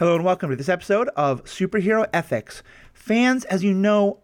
Hello and welcome to this episode of Superhero Ethics. Fans, as you know,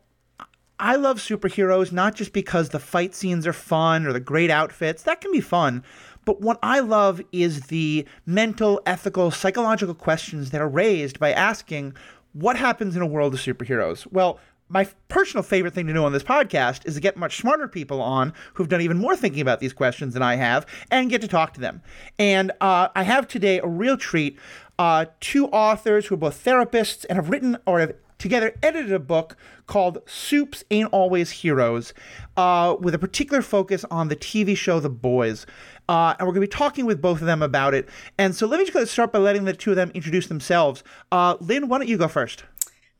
I love superheroes not just because the fight scenes are fun or the great outfits, that can be fun, but what I love is the mental, ethical, psychological questions that are raised by asking what happens in a world of superheroes. Well, my personal favorite thing to do on this podcast is to get much smarter people on who've done even more thinking about these questions than I have and get to talk to them. And uh, I have today a real treat. Uh, two authors who are both therapists and have written or have together edited a book called Supes Ain't Always Heroes, uh, with a particular focus on the TV show The Boys. Uh, and we're going to be talking with both of them about it. And so let me just start by letting the two of them introduce themselves. Uh, Lynn, why don't you go first?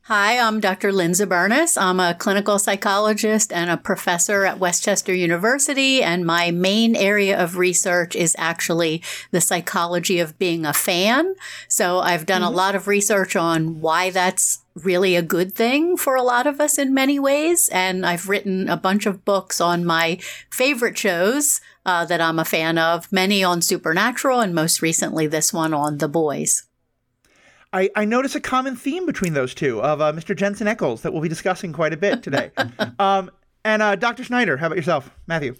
Hi, I'm Dr. Lynn Zubernis. I'm a clinical psychologist and a professor at West Chester University, and my main area of research is actually the psychology of being a fan. So I've done mm-hmm. a lot of research on why that's really a good thing for a lot of us in many ways, and I've written a bunch of books on my favorite shows uh, that I'm a fan of, many on Supernatural, and most recently this one on The Boys. I, I notice a common theme between those two of uh, Mr. Jensen Ackles that we'll be discussing quite a bit today. um, and uh, Dr. Snyder, how about yourself, Matthew?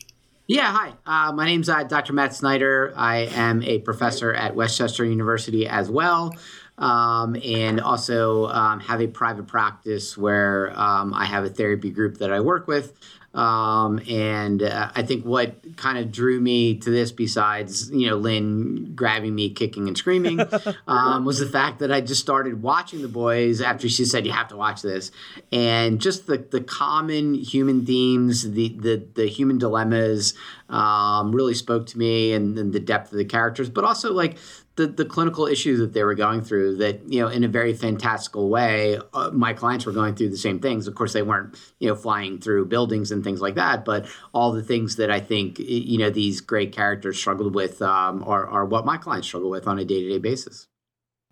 Yeah, hi. Uh, my name's uh, Dr. Matt Snyder. I am a professor at West Chester University as well, um, and also um, have a private practice where um, I have a therapy group that I work with. Um, and uh, I think what kind of drew me to this, besides you know Lynn grabbing me, kicking and screaming, um, was the fact that I just started watching The Boys after she said you have to watch this, and just the the common human themes, the the the human dilemmas, um, really spoke to me, and, and the depth of the characters, but also like the, the clinical issues that they were going through that you know in a very fantastical way uh, my clients were going through the same things of course they weren't you know flying through buildings and things like that but all the things that i think you know these great characters struggled with um, are, are what my clients struggle with on a day-to-day basis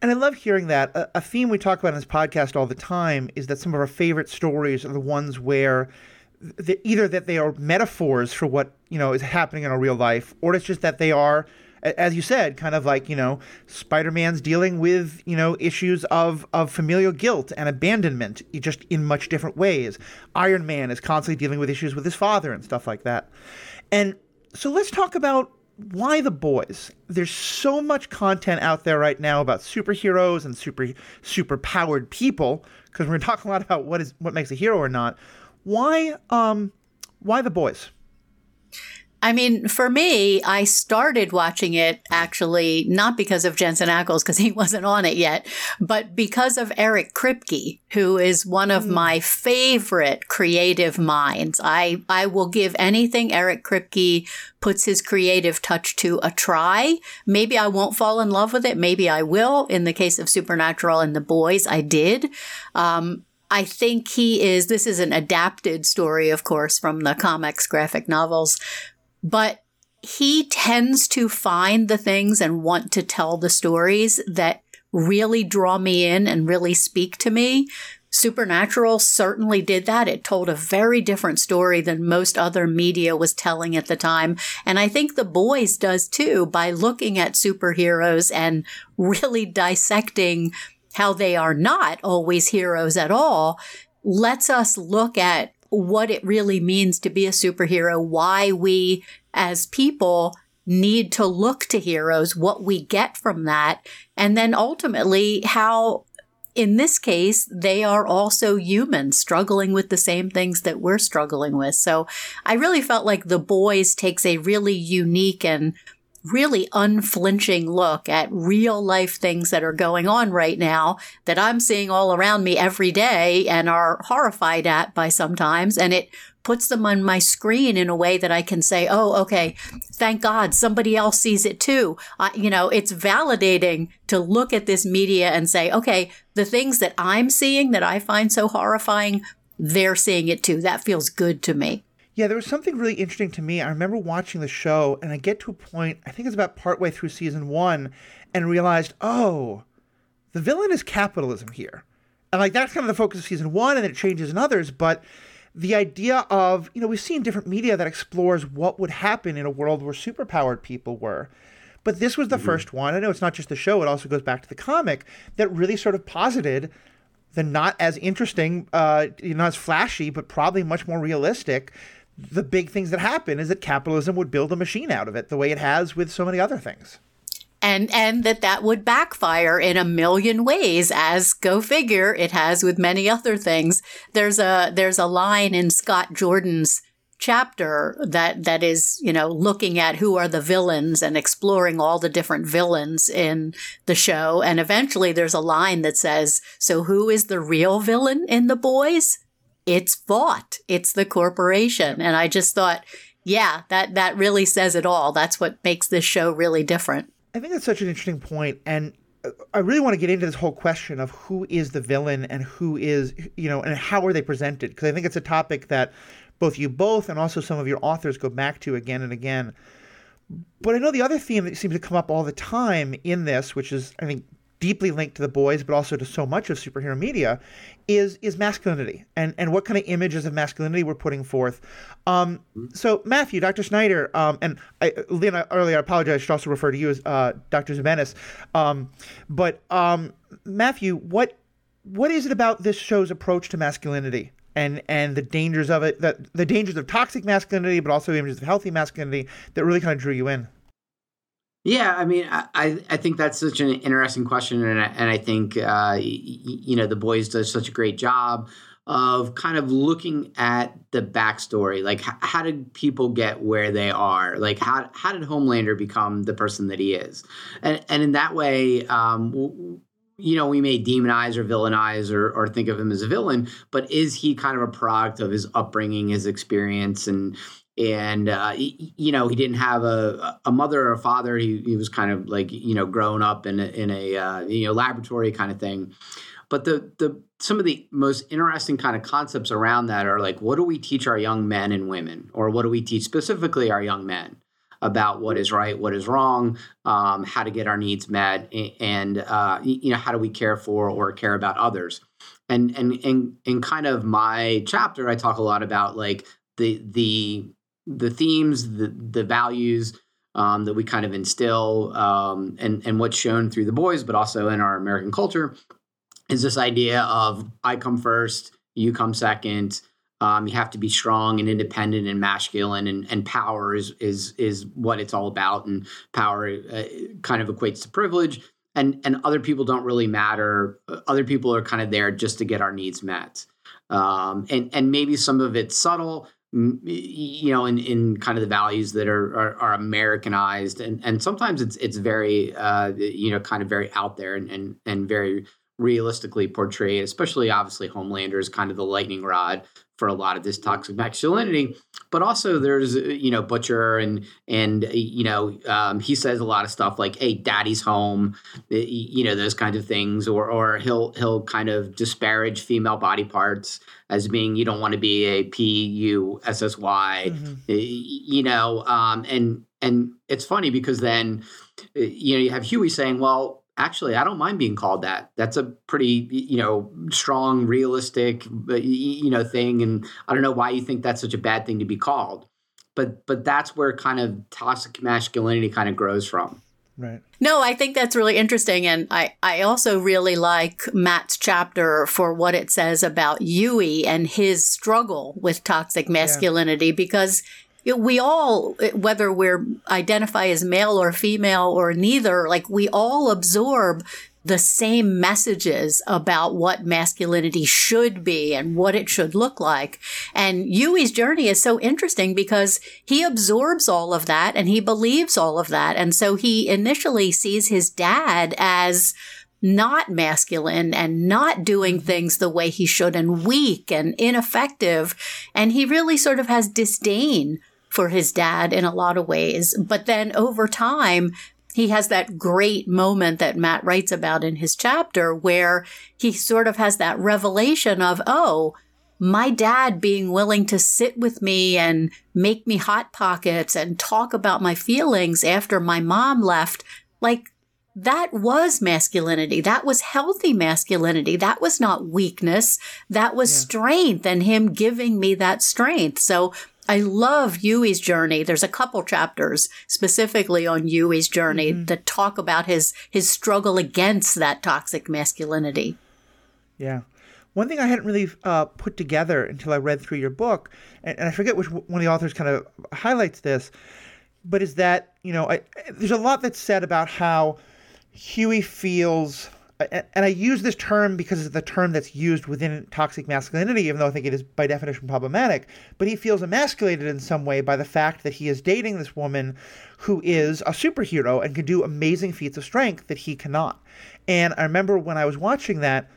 and I love hearing that. A, a theme we talk about in this podcast all the time is that some of our favorite stories are the ones where the, either that they are metaphors for what you know is happening in our real life, or it's just that they are as you said, kind of like you know, Spider-Man's dealing with you know issues of of familial guilt and abandonment, just in much different ways. Iron Man is constantly dealing with issues with his father and stuff like that. And so let's talk about why the boys. There's so much content out there right now about superheroes and super super powered people because we're talking a lot about what is what makes a hero or not. Why um why the boys? I mean, for me, I started watching it actually not because of Jensen Ackles, because he wasn't on it yet, but because of Eric Kripke, who is one of mm. my favorite creative minds. I, I will give anything Eric Kripke puts his creative touch to a try. Maybe I won't fall in love with it. Maybe I will. In the case of Supernatural and The Boys, I did. Um, I think he is, this is an adapted story, of course, from the comics graphic novels, but he tends to find the things and want to tell the stories that really draw me in and really speak to me. Supernatural certainly did that. It told a very different story than most other media was telling at the time. And I think The Boys does too by looking at superheroes and really dissecting how they are not always heroes at all lets us look at what it really means to be a superhero, why we as people need to look to heroes, what we get from that, and then ultimately how in this case, they are also humans struggling with the same things that we're struggling with. So I really felt like The Boys takes a really unique and really unflinching look at real life things that are going on right now that I'm seeing all around me every day and are horrified at by sometimes. And it puts them on my screen in a way that I can say, oh, okay, thank God somebody else sees it too. Uh, you know, it's validating to look at this media and say, okay, the things that I'm seeing that I find so horrifying, they're seeing it too. That feels good to me. Yeah, there was something really interesting to me. I remember watching the show, and I get to a point, I think it's about partway through season one, and realized, oh, the villain is capitalism here. And like that's kind of the focus of season one, and then it changes in others. But the idea of, you know, we've seen different media that explores what would happen in a world where superpowered people were. But this was the mm-hmm. first one. I know it's not just the show; it also goes back to the comic that really sort of posited the not as interesting, uh, not as flashy, but probably much more realistic. The big things that happen is that capitalism would build a machine out of it, the way it has with so many other things. And and that that would backfire in a million ways as go figure it has with many other things. There's a there's a line in Scott Jordan's chapter that that is you know looking at who are the villains and exploring all the different villains in the show. And eventually there's a line that says so who is the real villain in the boys it's Vought it's the corporation. And i just thought yeah that that really says it all. That's what makes this show really different. I think that's such an interesting point, and uh, I really want to get into this whole question of who is the villain and who is, you know, and how are they presented? Because I think it's a topic that both you both and also some of your authors go back to again and again. But I know the other theme that seems to come up all the time in this, which is, I think, deeply linked to the boys, but also to so much of superhero media, is is masculinity and and what kind of images of masculinity we're putting forth. Um, so Matthew, Dr. Snyder, um, and I, Lena earlier, I apologize. I should also refer to you as uh, Dr. Zubernis. Um, but um, Matthew, what what is it about this show's approach to masculinity and and the dangers of it, that the dangers of toxic masculinity, but also the images of healthy masculinity that really kind of drew you in? Yeah, I mean, I, I think that's such an interesting question, and I, and I think uh, you know the boys does such a great job of kind of looking at the backstory, like how did people get where they are, like how how did Homelander become the person that he is, and and in that way, um, you know, we may demonize or villainize or, or think of him as a villain, but is he kind of a product of his upbringing, his experience, and and uh, he, you know he didn't have a, a mother or a father. He, he was kind of like you know growing up in a, in a uh, you know laboratory kind of thing. But the the some of the most interesting kind of concepts around that are like what do we teach our young men and women? Or what do we teach specifically our young men about what is right what is wrong um, how to get our needs met and uh, you know how do we care for or care about others? And and and in kind of my chapter i talk a lot about like the the the themes, the the values um, that we kind of instill, um, and and what's shown through the boys, but also in our American culture, is this idea of I come first, you come second. Um, you have to be strong and independent and masculine, and, and power is is is what it's all about. And power uh, kind of equates to privilege, and and other people don't really matter. Other people are kind of there just to get our needs met. Um, and and maybe some of it's subtle, you know, in, in kind of the values that are, are, are Americanized, and and sometimes it's it's very uh, you know kind of very out there and and, and very realistically portrayed. Especially obviously Homelander is kind of the lightning rod for a lot of this toxic masculinity. But also there's you know Butcher and and you know um, he says a lot of stuff like "Hey, Daddy's home," you know those kinds of things, or or he'll he'll kind of disparage female body parts as being you don't want to be a P U S S Y, mm-hmm. you know, um, and and it's funny because then you know you have Hughie saying, well actually i don't mind being called that. That's a pretty you know strong realistic uh, you know thing and i don't know why you think that's such a bad thing to be called but but that's where kind of toxic masculinity kind of grows from. Right. No i think that's really interesting and i i also really like matt's chapter for what it says about Hughie and his struggle with toxic masculinity yeah. because we all, eh, whether we're identify as male or female or neither, like we all absorb the same messages about what masculinity should be and what it should look like. And Hughie's journey is so interesting because he absorbs all of that and he believes all of that. And so he initially sees his dad as not masculine and not doing things the way he should and weak and ineffective. And he really sort of has disdain for his dad in a lot of ways. But then over time, he has that great moment that Matt writes about in his chapter where he sort of has that revelation of, oh, my dad being willing to sit with me and make me hot pockets and talk about my feelings after my mom left, like that was masculinity. That was healthy masculinity. That was not weakness. That was yeah. strength and him giving me that strength. So I love Hughie's journey. There's a couple chapters specifically on Hughie's journey mm-hmm. that talk about his his struggle against that toxic masculinity. Yeah. One thing I hadn't really uh, put together until I read through your book, and, and, I forget which one of the authors kind of highlights this, but is that you know I, there's a lot that's said about how Hughie feels and I use this term because it's the term that's used within toxic masculinity, even though I think it is by definition problematic. But he feels emasculated in some way by the fact that he is dating this woman who is a superhero and can do amazing feats of strength that he cannot. And I remember when I was watching that,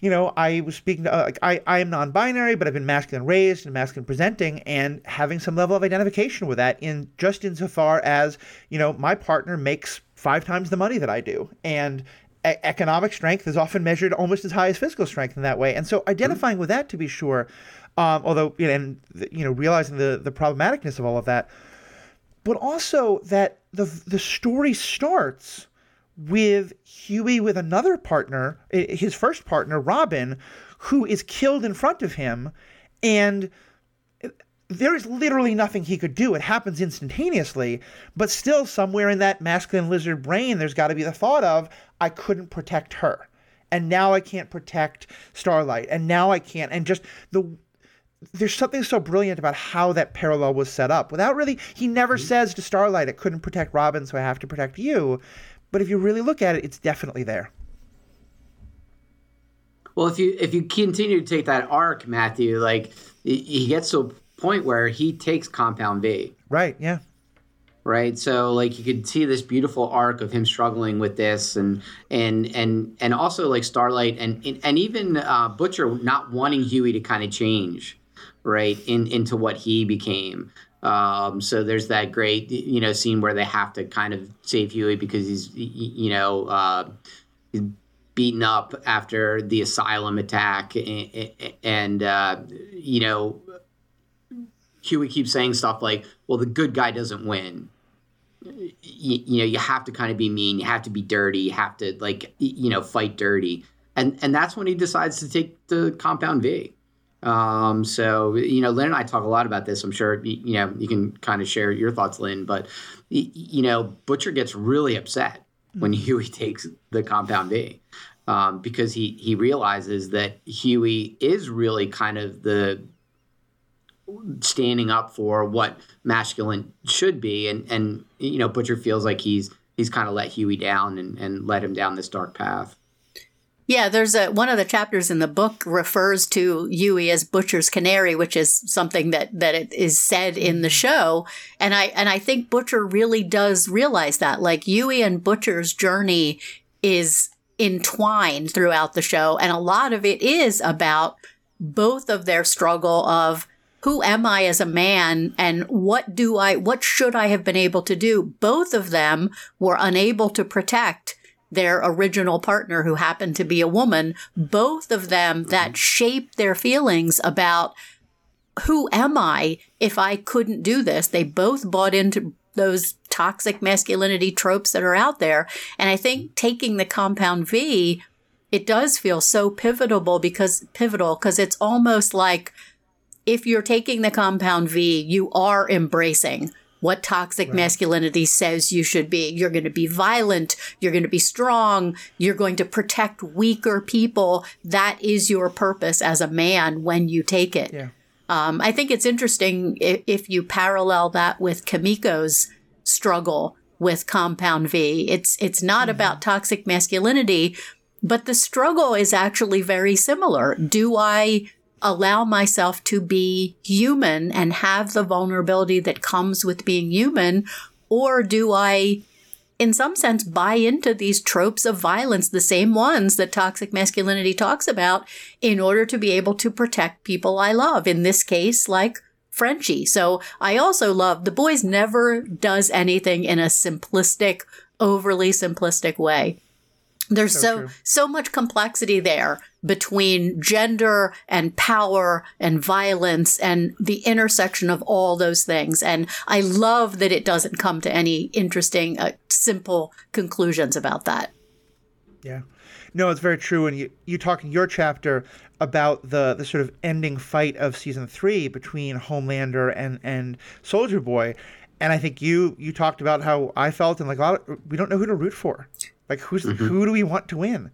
you know, I was speaking to, uh, like, I, I am non binary, but I've been masculine raised and masculine presenting and having some level of identification with that in just insofar as, you know, my partner makes five times the money that I do. And economic strength is often measured almost as high as physical strength in that way. And so identifying mm-hmm. with that to be sure, um, although you know, and you know realizing the the problematicness of all of that, but also that the the story starts with Hughie with another partner, his first partner Robin, who is killed in front of him, and there is literally nothing he could do. It happens instantaneously, but still, somewhere in that masculine lizard brain, there's got to be the thought of, I couldn't protect her. And now I can't protect Starlight. And now I can't. And just the. There's something so brilliant about how that parallel was set up. Without really, he never mm-hmm. says to Starlight, I couldn't protect Robin, so I have to protect you. But if you really look at it, it's definitely there. Well, if you if you continue to take that arc, Matthew, like he gets to point where he takes Compound V. Right. Yeah. Right. So like you could see this beautiful arc of him struggling with this and and and and also like Starlight and and even uh, Butcher not wanting Hughie to kind of change right in into what he became. Um, so there's that great you know scene where they have to kind of save Hughie because he's you know uh, beaten up after the asylum attack and, and uh, you know Hughie keeps saying stuff like, well, the good guy doesn't win. You, you, know, you have to kind of be mean. You have to be dirty. You have to like, you know, fight dirty. And and that's when he decides to take the compound V. Um, so you know, Lynn and I talk a lot about this. I'm sure you know you can kind of share your thoughts, Lynn. But you know, Butcher gets really upset when mm-hmm. Hughie takes the compound V um, because he he realizes that Hughie is really kind of the standing up for what masculine should be. And and you know butcher feels like he's he's kind of let huey down and, and led him down this dark path. Yeah, there's a one of the chapters in the book refers to Hughie as Butcher's canary, which is something that that it is said in the mm-hmm. show, and I and I think Butcher really does realize that. Like Hughie and Butcher's journey is entwined throughout the show, and a lot of it is about both of their struggle of who am I as a man and what do I, what should I have been able to do? Both of them were unable to protect their original partner who happened to be a woman. Both of them that mm-hmm. shaped their feelings about who am I if I couldn't do this? They both bought into those toxic masculinity tropes that are out there. And I think taking the compound V, it does feel so pivotal because pivotal because it's almost like if you're taking the compound V, you are embracing what toxic right. masculinity says you should be. You're going to be violent. You're going to be strong. You're going to protect weaker people. That is your purpose as a man when you take it. Yeah. Um, I think it's interesting if, if you parallel that with Kimiko's struggle with compound V. It's it's not mm-hmm. about toxic masculinity, but the struggle is actually very similar. Do I allow myself to be human and have the vulnerability that comes with being human? Or do I, in some sense, buy into these tropes of violence, the same ones that toxic masculinity talks about, in order to be able to protect people I love? In this case, like Frenchie. So I also love the boys never does anything in a simplistic, overly simplistic way. There's so so, so, much complexity there between gender and power and violence and the intersection of all those things. And I love that it doesn't come to any interesting, uh, simple conclusions about that. Yeah. No, it's very true. And you, you talk in your chapter about the, the sort of ending fight of season three between Homelander and, and Soldier Boy. And I think you you talked about how I felt and like a lot of, we don't know who to root for. Like who's mm-hmm. who do we want to win?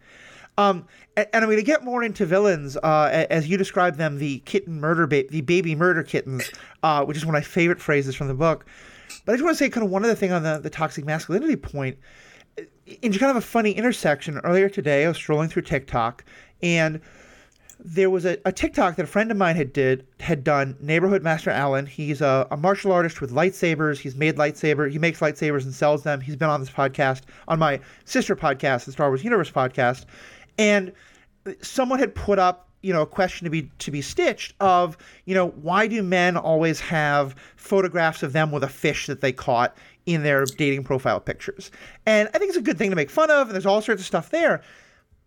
Um, and, and, I'm going to get more into villains uh, as you describe them, the kitten murder, ba- the baby murder kittens, uh, which is one of my favorite phrases from the book. But I just want to say kind of one other thing on the, the toxic masculinity point. In kind of a funny intersection, earlier today I was strolling through TikTok and there was a, a TikTok that a friend of mine had did had done. Neighborhood Master Allen. He's a, a, martial artist with lightsabers. He's made lightsaber. He makes lightsabers and sells them. He's been on this podcast, on my sister podcast, the Star Wars Universe podcast, and someone had put up you know a question to be to be stitched of you know why do men always have photographs of them with a fish that they caught in their dating profile pictures and i think it's a good thing to make fun of and there's all sorts of stuff there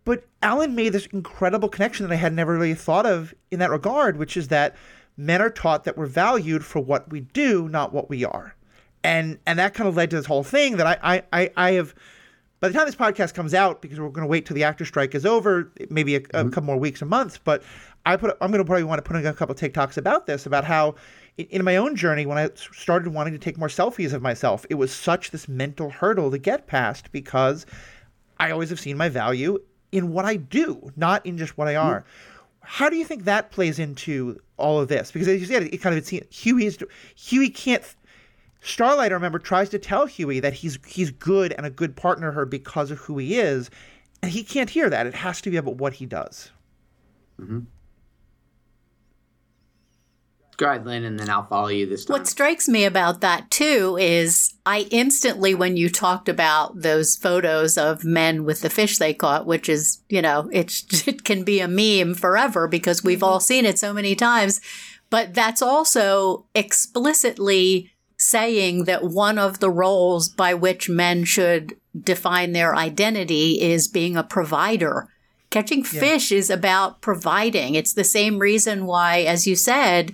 but alan made this incredible connection that I had never really thought of in that regard, which is that men are taught that we're valued for what we do, not what we are. And and that kind of led to this whole thing that I I, I have by the time this podcast comes out, because we're going to wait till the actor strike is over, maybe a, a mm-hmm. couple more weeks or months, but I put I'm going to probably want to put in a couple TikToks about this, about how in my own journey, when I started wanting to take more selfies of myself, it was such this mental hurdle to get past because I always have seen my value in what I do, not in just what I are. How do you think that plays into all of this? Because as you said, it kind of it's Hughie is Hughie can't. Starlight, I remember, tries to tell Hughie that he's he's good and a good partner to her because of who he is, and he can't hear that. It has to be about what he does. Mm-hmm. Go ahead, Lynn, and then I'll follow you this time. What strikes me about that too is I instantly, when you talked about those photos of men with the fish they caught, which is, you know, it, it can be a meme forever because we've all seen it so many times. But that's also explicitly saying that one of the roles by which men should define their identity is being a provider. Catching yeah. fish is about providing. It's the same reason why, as you said,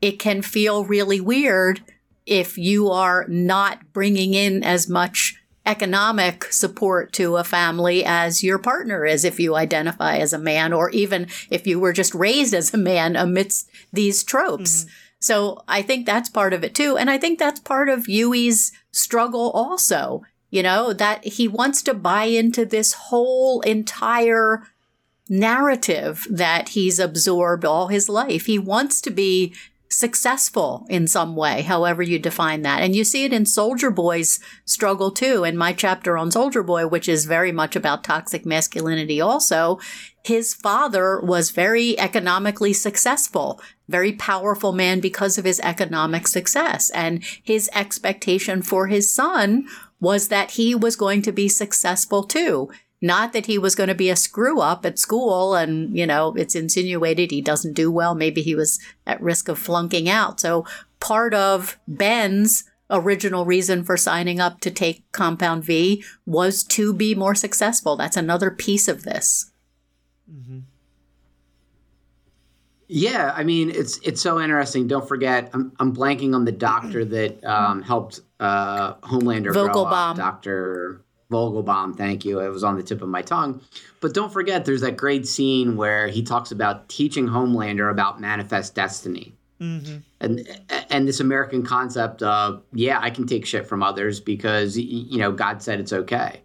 it can feel really weird if you are not bringing in as much economic support to a family as your partner is if you identify as a man or even if you were just raised as a man amidst these tropes. Mm-hmm. So I think that's part of it too. And I think that's part of Hughie's struggle also, you know, that he wants to buy into this whole entire narrative that he's absorbed all his life. He wants to be successful in some way, however you define that. And you see it in Soldier Boy's struggle too. In my chapter on Soldier Boy, which is very much about toxic masculinity also, his father was very economically successful, very powerful man because of his economic success. And his expectation for his son was that he was going to be successful too. Not that he was going to be a screw up at school and, you know, it's insinuated he doesn't do well. Maybe he was at risk of flunking out. So part of Ben's original reason for signing up to take Compound V was to be more successful. That's another piece of this. Mm-hmm. Yeah, I mean it's it's so interesting. Don't forget, I'm I'm blanking on the doctor that um, helped uh, Homelander Vogelbaum. Doctor Vogelbaum, thank you. It was on the tip of my tongue. But don't forget, there's that great scene where he talks about teaching Homelander about manifest destiny. Mm-hmm. And and this American concept of yeah, I can take shit from others because you know God said it's okay.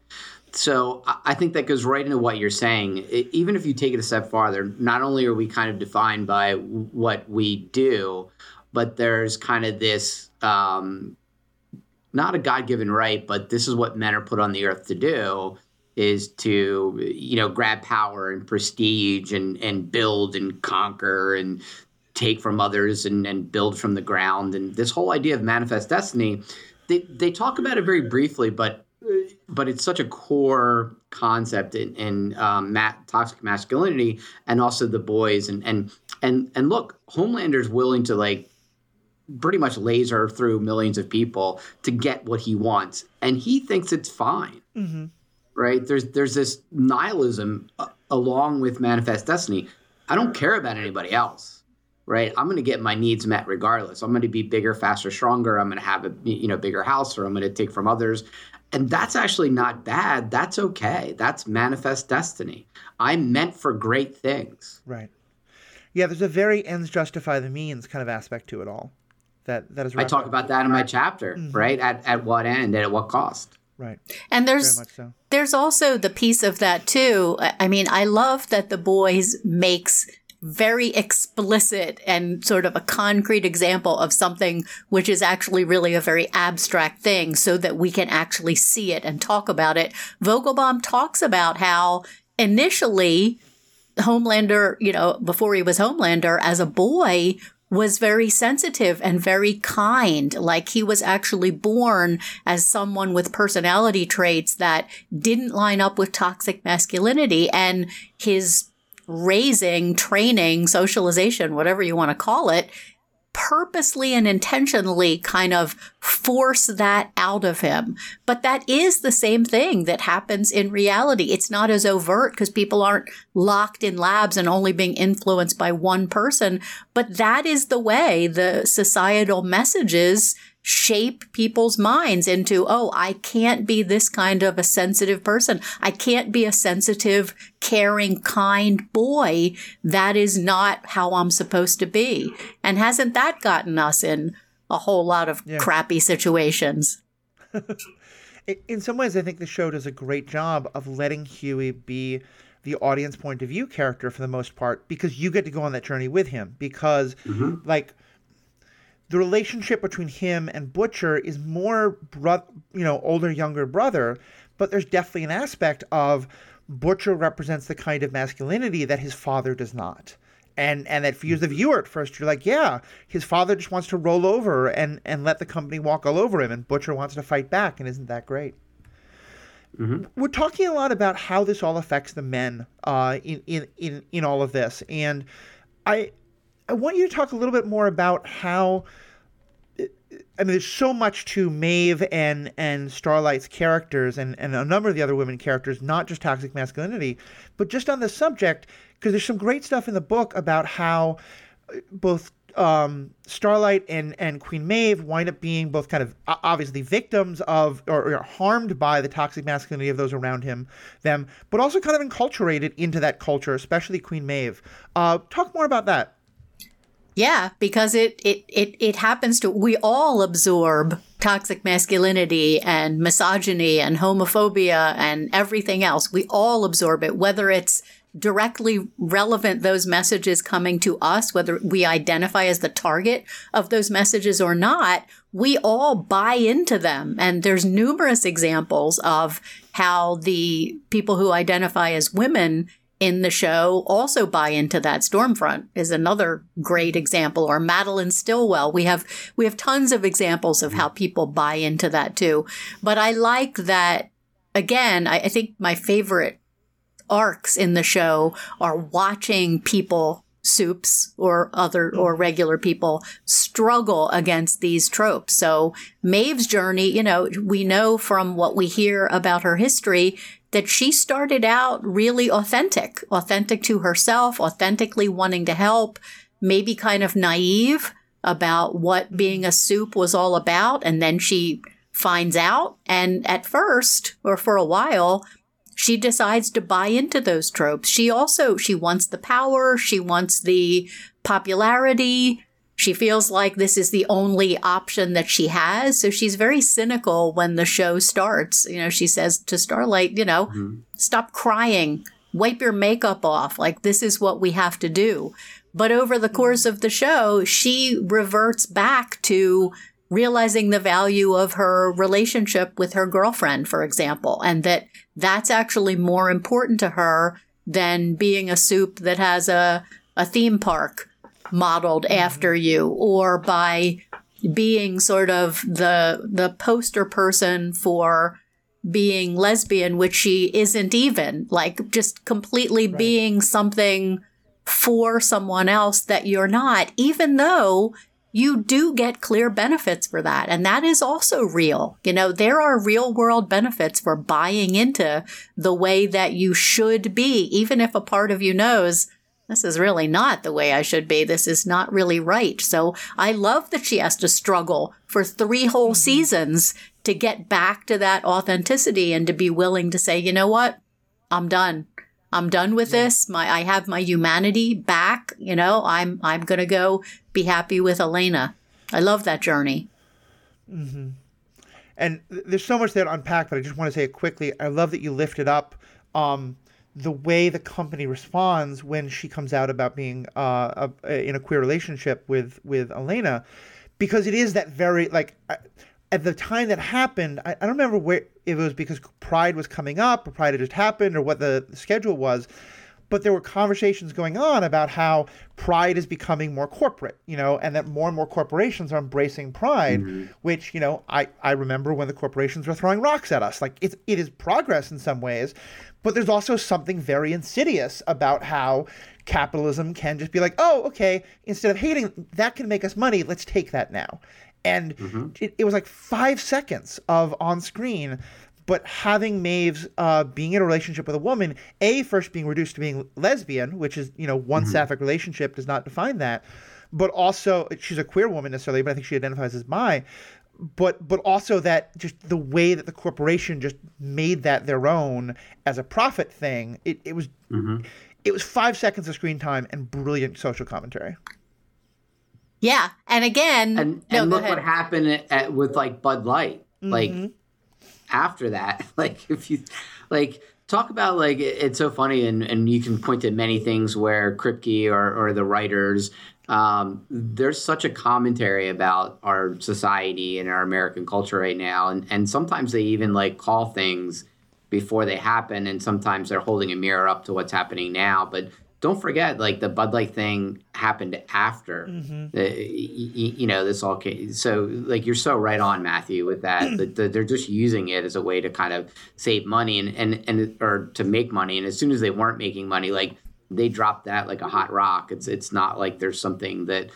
So I think that goes right into what you're saying. Even if you take it a step farther, not only are we kind of defined by what we do, but there's kind of this um, not a god-given right but this is what men are put on the earth to do is to you know grab power and prestige and and build and conquer and take from others and, and build from the ground. And this whole idea of manifest destiny they, they talk about it very briefly but but it's such a core concept in, in um, toxic masculinity and also the boys. And and and and look homelander's willing to like pretty much laser through millions of people to get what he wants, and he thinks it's fine. Mm-hmm. Right? There's there's this nihilism uh, along with manifest destiny. I don't care about anybody else. right? I'm going to get my needs met regardless. I'm going to be bigger, faster, stronger. I'm going to have a you know bigger house, or I'm going to take from others. And that's actually not bad. That's okay. That's manifest destiny. I'm meant for great things. Right. Yeah, there's a very ends justify the means kind of aspect to it all. That that is. I talk about that in my chapter, mm-hmm. right? At at what end and at what cost? Right. And there's so. there's also the piece of that too. I mean, I love that the boys makes very explicit and sort of a concrete example of something which is actually really a very abstract thing so that we can actually see it and talk about it. Vogelbaum talks about how initially Homelander, you know, before he was Homelander as a boy was very sensitive and very kind. Like he was actually born as someone with personality traits that didn't line up with toxic masculinity and his raising, training, socialization, whatever you want to call it, purposely and intentionally kind of force that out of him. But that is the same thing that happens in reality. It's not as overt because people aren't locked in labs and only being influenced by one person. But that is the way the societal messages shape people's minds into, oh, I can't be this kind of a sensitive person. I can't be a sensitive, caring, kind boy. That is not how I'm supposed to be. And hasn't that gotten us in a whole lot of yeah. crappy situations? in some ways, I think the show does a great job of letting Hughie be the audience point of view character for the most part because you get to go on that journey with him because mm-hmm. like the relationship between him and Butcher is more bro- you know older younger brother, but there's definitely an aspect of Butcher represents the kind of masculinity that his father does not. And and that for you as the viewer at first you're like, yeah, his father just wants to roll over and and let the company walk all over him, and Butcher wants to fight back, and isn't that great? Mm-hmm. We're talking a lot about how this all affects the men uh, in, in in in all of this, and I I want you to talk a little bit more about how. I mean, there's so much to Maeve and and Starlight's characters and, and a number of the other women characters, not just toxic masculinity, but just on the subject, because there's some great stuff in the book about how uh, both um, Starlight and, and Queen Maeve wind up being both kind of obviously victims of or, or, harmed by the toxic masculinity of those around him, them, but also kind of enculturated into that culture, especially Queen Maeve. Uh, talk more about that. Yeah, because it, it, it, it happens to, we all absorb toxic masculinity and misogyny and homophobia and everything else. We all absorb it, whether it's directly relevant, those messages coming to us, whether we identify as the target of those messages or not, we all buy into them. And there's numerous examples of how the people who identify as women in the show also buy into that. Stormfront is another great example, or Madeline Stillwell. We have we have tons of examples of how people buy into that too. But I like that again, I, I think my favorite arcs in the show are watching people supes or other or regular people struggle against these tropes. So Maeve's journey, you know, we know from what we hear about her history that she started out really authentic, authentic to herself, authentically wanting to help, maybe kind of naive about what being a supe was all about. And then she finds out. And at first, or for a while, she decides to buy into those tropes. She also, she wants the power. She wants the popularity. She feels like this is the only option that she has. So she's very cynical when the show starts. You know, she says to Starlight, you know, mm-hmm. stop crying, wipe your makeup off. Like, this is what we have to do. But over the course of the show, she reverts back to realizing the value of her relationship with her girlfriend, for example, and that that's actually more important to her than being a supe that has a, a theme park modeled mm-hmm. after you or by being sort of the the poster person for being lesbian which she isn't even like just completely right. being something for someone else that you're not even though you do get clear benefits for that. And that is also real. You know, there are real world benefits for buying into the way that you should be, even if a part of you knows this is really not the way I should be. This is not really right. So I love that she has to struggle for three whole mm-hmm. seasons to get back to that authenticity and to be willing to say, you know what? I'm done. I'm done with yeah. this. My I have my humanity back. You know, I'm I'm gonna go be happy with Elena. I love that journey. Mm-hmm. And there's so much there to unpack, but I just want to say it quickly. I love that you lifted up um, the way the company responds when she comes out about being uh, a, in a queer relationship with with Elena, because it is that very like. at the time that happened, I, I, don't remember where if it was because Pride was coming up or Pride had just happened or what the, the schedule was, but there were conversations going on about how pride is becoming more corporate, you know, and that more and more corporations are embracing pride, mm-hmm. which, you know, I, I remember when the corporations were throwing rocks at us. Like it's it is progress in some ways, but there's also something very insidious about how capitalism can just be like, oh, okay, instead of hating, that can make us money, let's take that now. And mm-hmm. it, it was like five seconds of on screen but having Maeve's uh, being in a relationship with a woman, a first being reduced to being lesbian, which is you know one mm-hmm. sapphic relationship does not define that, but also she's a queer woman necessarily, but I think she identifies as bi. But but also that just the way that the corporation just made that their own as a profit thing, it, it was mm-hmm. it was five seconds of screen time and brilliant social commentary. Yeah, and again, and, no, and look what happened at, with like Bud Light, mm-hmm. like after that. Like if you like talk about like it's so funny and, and you can point to many things where Kripke or, or the writers um, there's such a commentary about our society and our American culture right now and, and sometimes they even like call things before they happen and sometimes they're holding a mirror up to what's happening now but don't forget, like the Bud Light thing happened after. Mm-hmm. you, you, know, this all came. So, like, you're so right on, Matthew, with that. the, the, they're just using it as a way to kind of save money and, and and or to make money. And as soon as they weren't making money, like they drop that like a hot rock. It's it's not like there's something that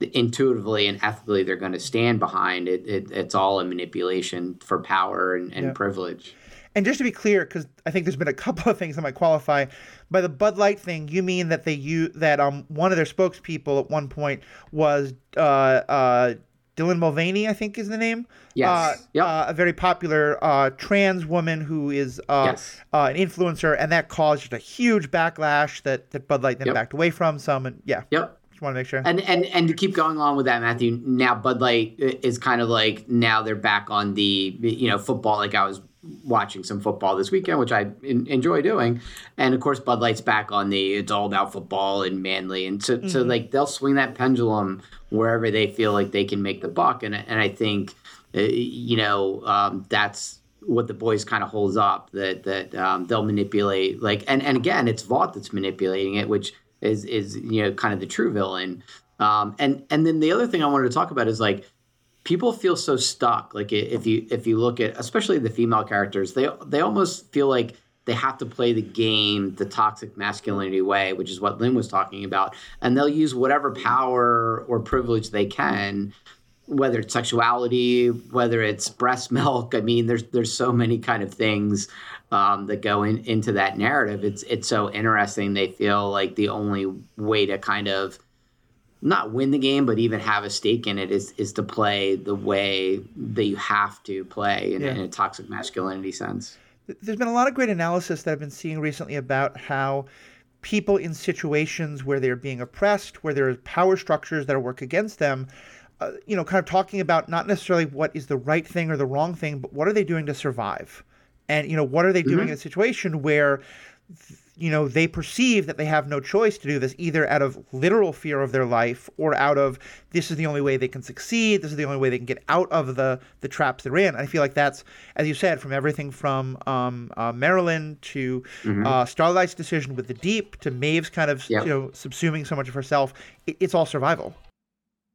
intuitively and ethically they're going to stand behind. It, it it's all a manipulation for power and, and privilege. And just to be clear, because I think there's been a couple of things that might qualify by the Bud Light thing, you mean that they use that um one of their spokespeople at one point was uh uh Dylan Mulvaney, I think is the name. Yes. Uh, yep. Uh, a very popular uh, trans woman who is uh, yes. Uh, an influencer, and that caused just a huge backlash that, that Bud Light then yep. backed away from some. And yeah. Yep. Just want to make sure. And and and to keep going on with that, Matthew. Now Bud Light is kind of like now they're back on the you know football. Like I was watching some football this weekend, which I in, enjoy doing. And of course, Bud Light's back on the it's all about football and manly, and so mm-hmm. so like they'll swing that pendulum wherever they feel like they can make the buck. And and I think uh, you know um, that's what the boys kind of holds up that that um, they'll manipulate like and and again it's Vought that's manipulating it, which is is you know kind of the true villain. Um, and and then the other thing I wanted to talk about is like people feel so stuck like if you if you look at especially the female characters they they almost feel like they have to play the game the toxic masculinity way which is what lynn was talking about. And they'll use whatever power or privilege they can whether it's sexuality whether it's breast milk. I mean there's there's so many kind of things um, that go in, into that narrative. It's it's so interesting. They feel like the only way to kind of not win the game, but even have a stake in it is is to play the way that you have to play in, yeah. in, a toxic masculinity sense. There's been a lot of great analysis that I've been seeing recently about how people in situations where they're being oppressed, where there are power structures that work against them, uh, you know, kind of talking about not necessarily what is the right thing or the wrong thing, but what are they doing to survive? And you know, what are they doing mm-hmm. in a situation where you know, they perceive that they have no choice to do this either out of literal fear of their life or out of this is the only way they can succeed, this is the only way they can get out of the the traps they're in. I feel like that's, as you said, from everything from um, uh, Marilyn to mm-hmm. uh, Starlight's decision with the Deep to Maeve's kind of yep. you know subsuming so much of herself. It, it's all survival.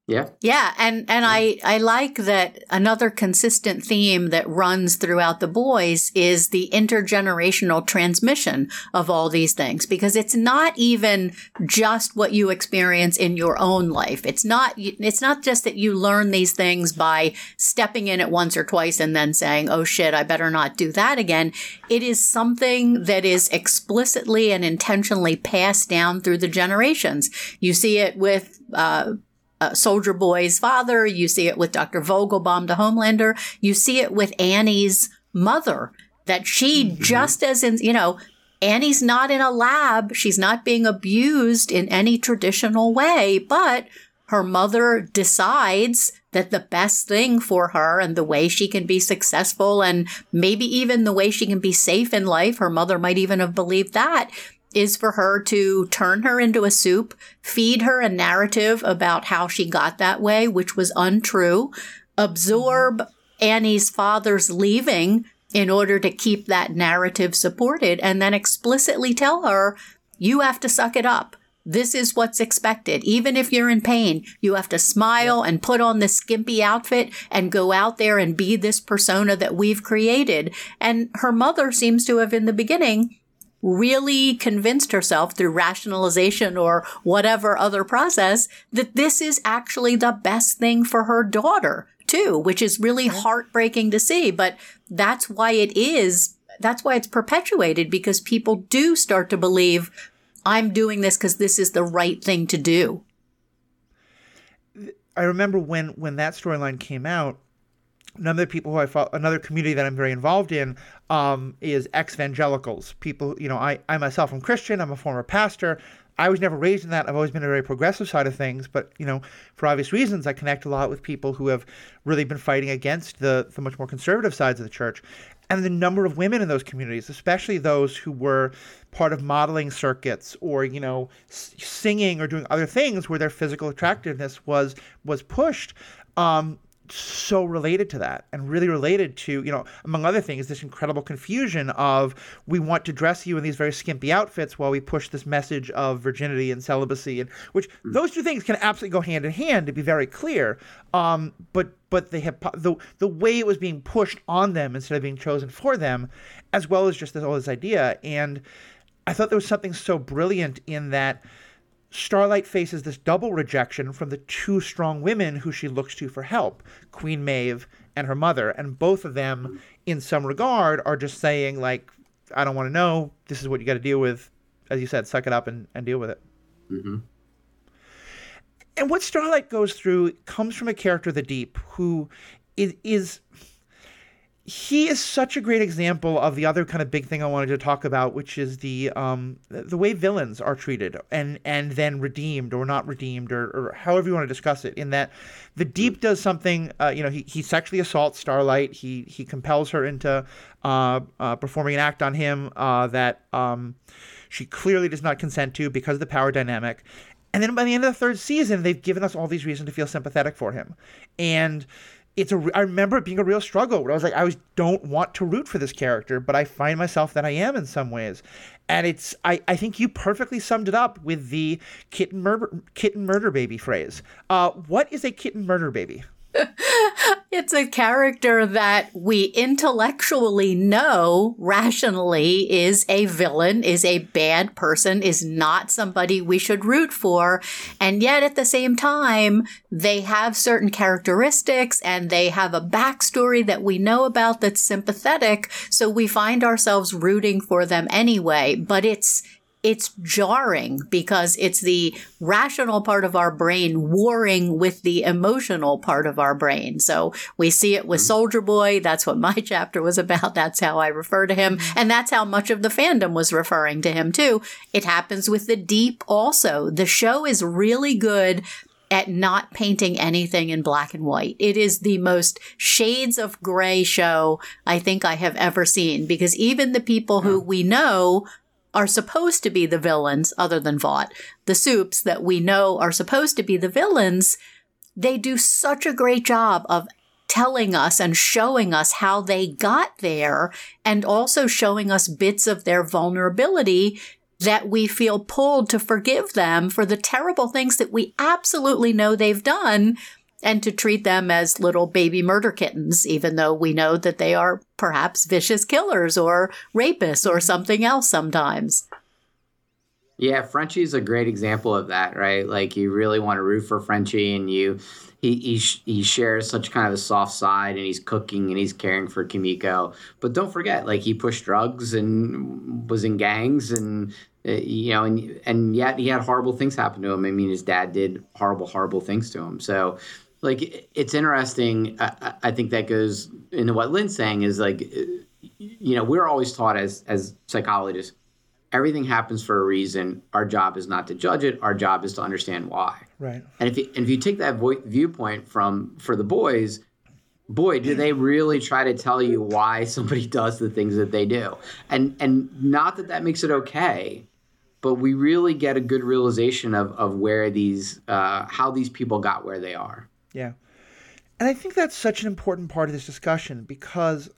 Yeah. Yeah, and and I I like that another consistent theme that runs throughout the boys is the intergenerational transmission of all these things because it's not even just what you experience in your own life. It's not it's not just that you learn these things by stepping in it once or twice and then saying, "Oh shit, I better not do that again." It is something that is explicitly and intentionally passed down through the generations. You see it with uh, uh, Soldier Boy's father. You see it with Dr. Vogelbaum, the Homelander. You see it with Annie's mother, that she mm-hmm. just as in, you know, Annie's not in a lab. She's not being abused in any traditional way, but her mother decides that the best thing for her and the way she can be successful and maybe even the way she can be safe in life, her mother might even have believed that, is for her to turn her into a supe, feed her a narrative about how she got that way, which was untrue, absorb Annie's father's leaving in order to keep that narrative supported, and then explicitly tell her, you have to suck it up. This is what's expected. Even if you're in pain, you have to smile and put on this skimpy outfit and go out there and be this persona that we've created. And her mother seems to have, in the beginning, really convinced herself through rationalization or whatever other process that this is actually the best thing for her daughter too, which is really heartbreaking to see. But that's why it is, that's why it's perpetuated because people do start to believe I'm doing this because this is the right thing to do. I remember when when that storyline came out, another people who I follow, another community that I'm very involved in um, is ex-evangelicals. People, you know, I, I myself am Christian. I'm a former pastor. I was never raised in that. I've always been a very progressive side of things, but you know, for obvious reasons, I connect a lot with people who have really been fighting against the the much more conservative sides of the church. And the number of women in those communities, especially those who were part of modeling circuits or you know singing or doing other things where their physical attractiveness was was pushed, um, so related to that and really related to, you know, among other things, this incredible confusion of we want to dress you in these very skimpy outfits while we push this message of virginity and celibacy, and which mm. those two things can absolutely go hand in hand to be very clear. Um, but but they have the the way it was being pushed on them instead of being chosen for them, as well as just this all this idea. And I thought there was something so brilliant in that Starlight faces this double rejection from the two strong women who she looks to for help Queen Maeve and her mother. And both of them, in some regard, are just saying, like, I don't want to know. This is what you got to deal with. As you said, suck it up and, and deal with it. Mm-hmm. And what Starlight goes through comes from a character, The Deep, who is, is he is such a great example of the other kind of big thing I wanted to talk about, which is the um, the way villains are treated and and then redeemed or not redeemed or, or however you want to discuss it. In that, the Deep does something. Uh, you know, he, he sexually assaults Starlight. He he compels her into uh, uh, performing an act on him uh, that um, she clearly does not consent to because of the power dynamic. And then by the end of the third season, they've given us all these reasons to feel sympathetic for him, and it's a I remember it being a real struggle where I was like I was don't want to root for this character, but I find myself that I am in some ways. And it's I, I think you perfectly summed it up with the kitten murder kitten murder baby phrase. Uh, what is a kitten murder baby? It's a character that we intellectually know rationally is a villain, is a bad person, is not somebody we should root for. And yet at the same time, they have certain characteristics and they have a backstory that we know about that's sympathetic. So we find ourselves rooting for them anyway. But it's, it's jarring because it's the rational part of our brain warring with the emotional part of our brain. So we see it with mm-hmm. Soldier Boy. That's what my chapter was about. That's how I refer to him. Mm-hmm. And that's how much of the fandom was referring to him too. It happens with the deep also. The show is really good at not painting anything in black and white. It is the most shades of gray show I think I have ever seen because even the people who we know are supposed to be the villains, other than Vought, the supes that we know are supposed to be the villains, they do such a great job of telling us and showing us how they got there and also showing us bits of their vulnerability that we feel pulled to forgive them for the terrible things that we absolutely know they've done and to treat them as little baby murder kittens, even though we know that they are perhaps vicious killers or rapists or something else sometimes. Yeah, Frenchie is a great example of that, right? Like you really want to root for Frenchie, and you he he, he shares such kind of a soft side, and he's cooking and he's caring for Kimiko. But don't forget, like he pushed drugs and was in gangs, and uh, you know, and and yet he had horrible things happen to him. I mean, his dad did horrible, horrible things to him. So, like, it's interesting. I, I think that goes into what Lynn's saying is like, you know, we're always taught as as psychologists everything happens for a reason. Our job is not to judge it. Our job is to understand why. Right. And if you, and if you take that vo- viewpoint from for the boys, boy, do they really try to tell you why somebody does the things that they do. And and not that that makes it okay, but we really get a good realization of of where these uh, how these people got where they are. Yeah. And I think that's such an important part of this discussion because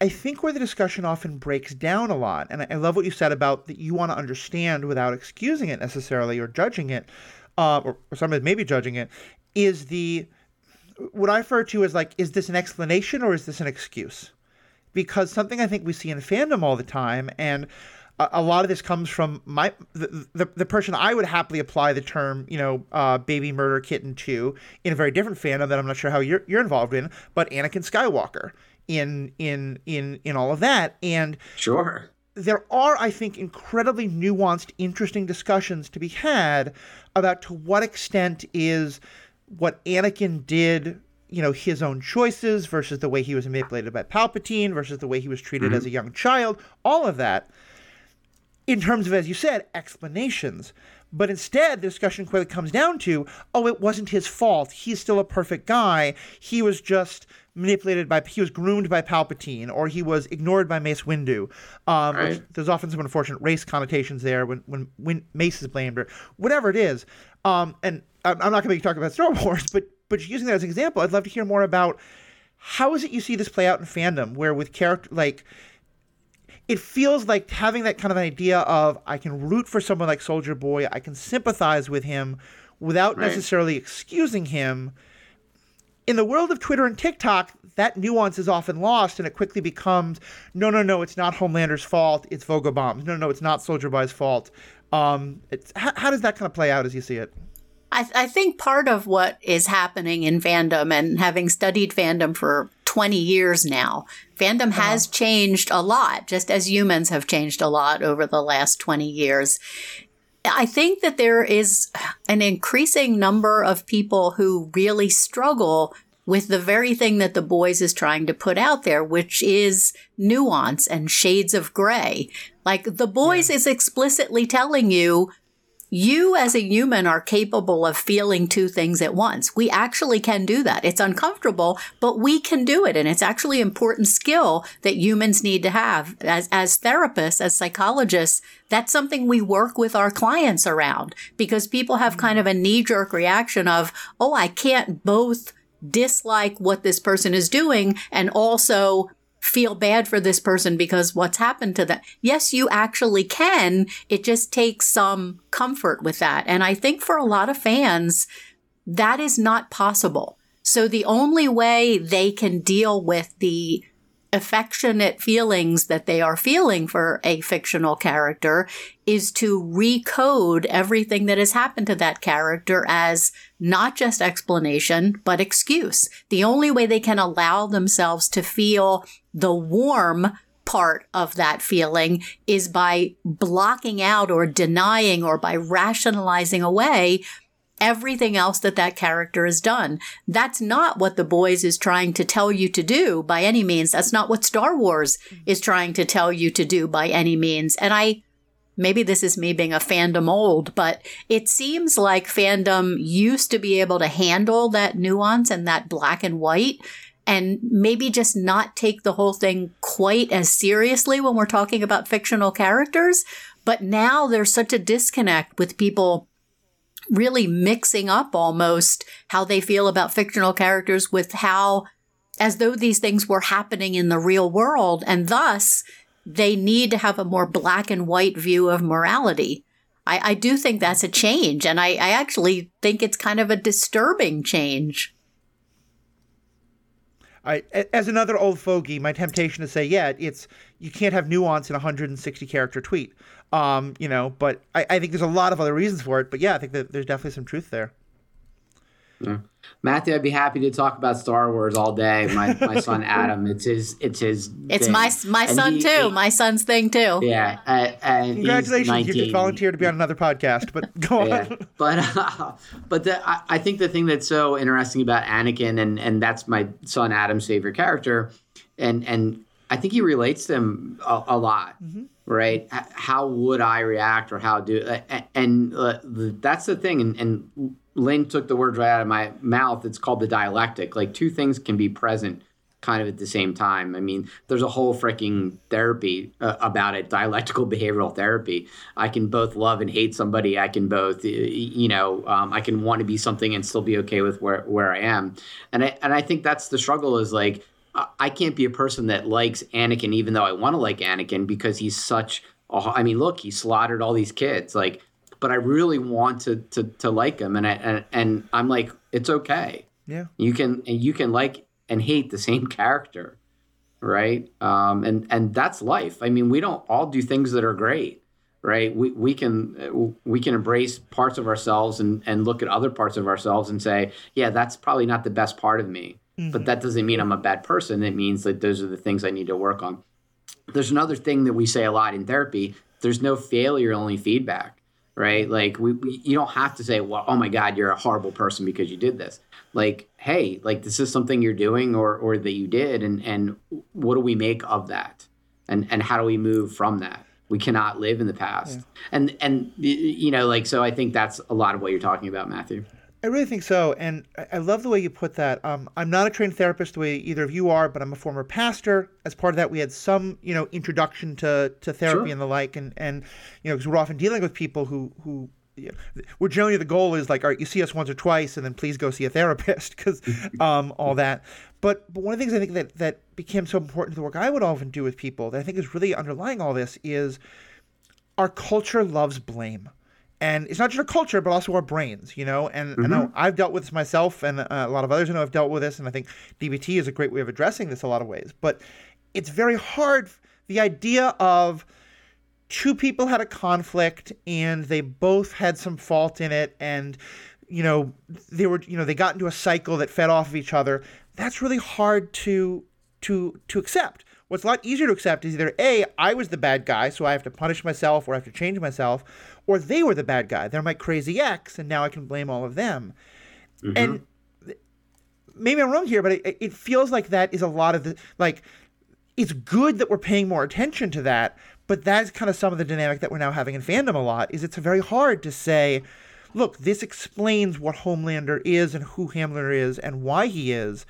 I think where the discussion often breaks down a lot, and I love what you said about that you want to understand without excusing it necessarily or judging it, uh, or, or sometimes maybe judging it, is the what I refer to as like, is this an explanation or is this an excuse? Because something I think we see in fandom all the time, and a, a lot of this comes from my the, the, the person I would happily apply the term, you know, uh, baby murder kitten to in a very different fandom that I'm not sure how you're you're involved in, but Anakin Skywalker in in in in all of that. And sure. there are i think incredibly nuanced interesting discussions to be had about to what extent is what anakin did you know his own choices versus the way he was manipulated by palpatine versus the way he was treated mm-hmm. as a young child all of that in terms of as you said explanations but instead, the discussion quickly comes down to, oh, it wasn't his fault. He's still a perfect guy. He was just manipulated by he was groomed by Palpatine or he was ignored by Mace Windu. Um, right. there's often some unfortunate race connotations there when when, when Mace is blamed or whatever it is. Um, and I'm not going to be talking about Star Wars, but but using that as an example, I'd love to hear more about how is it you see this play out in fandom, where with character like it feels like having that kind of idea of I can root for someone like Soldier Boy, I can sympathize with him without right. necessarily excusing him in the world of Twitter and TikTok, that nuance is often lost and it quickly becomes no, no, no, it's not Homelander's fault, it's Vogelbaum's. No, no, it's not Soldier Boy's fault. Um, it's, how, how, does that kind of play out as you see it? I, I think part of what is happening in fandom and having studied fandom for 20 years now, fandom uh-huh. has changed a lot, just as humans have changed a lot over the last 20 years. I think that there is an increasing number of people who really struggle with the very thing that the boys is trying to put out there, which is nuance and shades of gray. Like the boys yeah. is explicitly telling you you as a human are capable of feeling two things at once. We actually can do that. It's uncomfortable, but we can do it. And it's actually important skill that humans need to have as, as therapists, as psychologists. That's something we work with our clients around because people have kind of a knee jerk reaction of, Oh, I can't both dislike what this person is doing and also feel bad for this person because what's happened to them. Yes, you actually can. It just takes some comfort with that. And I think for a lot of fans, that is not possible. So the only way they can deal with the affectionate feelings that they are feeling for a fictional character is to recode everything that has happened to that character as not just explanation, but excuse. The only way they can allow themselves to feel the warm part of that feeling is by blocking out or denying or by rationalizing away everything else that that character has done. That's not what the boys is trying to tell you to do by any means. That's not what Star Wars mm-hmm. is trying to tell you to do by any means. And I, maybe this is me being a fandom old, but it seems like fandom used to be able to handle that nuance and that black and white and maybe just not take the whole thing quite as seriously when we're talking about fictional characters. But now there's such a disconnect with people really mixing up almost how they feel about fictional characters with how, as though these things were happening in the real world. And thus, they need to have a more black and white view of morality. I, I do think that's a change, and I, I actually think it's kind of a disturbing change. I, as another old fogey, my temptation to say, yeah, it's you can't have nuance in a 160 character tweet. Um, you know, but I, I think there's a lot of other reasons for it. But yeah, I think that there's definitely some truth there. Yeah. Matthew, I'd be happy to talk about Star Wars all day. My my son Adam, it's his it's his. It's thing. my my And son he- too. he- my son's thing too. Yeah, uh, and Congratulations, you just volunteered to be on another podcast. But go on. yeah. But uh, but the, I, I think the thing that's so interesting about Anakin and and that's my son Adam's favorite character, and and I think he relates to him a, a lot, right? How would I react or how do and uh, that's the thing. And, and Lynn took the words right out of my mouth. It's called the dialectic. Like two things can be present kind of at the same time. I mean, there's a whole freaking therapy uh, about it, dialectical behavioral therapy. I can both love and hate somebody. I can both, you know, um, I can want to be something and still be okay with where, where I am. And I, and I think that's the struggle is like, I- can't be a person that likes Anakin, even though I want to like Anakin because he's such, a, I mean, look, he slaughtered all these kids. Like, but I really want to, to, to like him. And I, and, and I'm like, it's okay Yeah. you can and you can like and hate the same character right um and and that's life i mean we don't all do things that are great right we we can we can embrace parts of ourselves and and look at other parts of ourselves and say yeah that's probably not the best part of me but mm-hmm. that doesn't mean i'm a bad person. It means that those are the things i need to work on. There's another thing that we say a lot in therapy. There's no failure only feedback right? Like we, we you don't have to say well oh my god you're a horrible person because you did this. Like hey like this is something you're doing or or that you did and and what do we make of that? And and how do we move from that? We cannot live in the past. And and you know like so i think that's a lot of what you're talking about matthew I really think so, and I- love the way you put that. Um, I'm not a trained therapist the way either of you are, but I'm a former pastor. As part of that, we had some, you know, introduction to, to therapy Sure. and the like, and and you know, because we're often dealing with people who who. You know, we're generally the goal is like, all right, you see us once or twice, and then please go see a therapist because um, all that. But but one of the things I think that that became so important to the work I would often do with people that I think is really underlying all this is our culture loves blame. And it's not just our culture, but also our brains, you know. And I know I've dealt with this myself, and uh, a lot of others I know have dealt with this. And I think DBT is a great way of addressing this a lot of ways. But it's very hard. The idea of two people had a conflict and they both had some fault in it, and you know they were, you know, they got into a cycle that fed off of each other. That's really hard to to to accept. What's a lot easier to accept is either A, I was the bad guy, so I have to punish myself or I have to change myself, or they were the bad guy. They're my crazy ex, and now I can blame all of them. Mm-hmm. And maybe I'm wrong here, but it, it feels like that is a lot of the like. It's good that we're paying more attention to that, but that's kind of some of the dynamic that we're now having in fandom a lot. Is it's very hard to say, look, this explains what Homelander is and who Homelander is and why he is,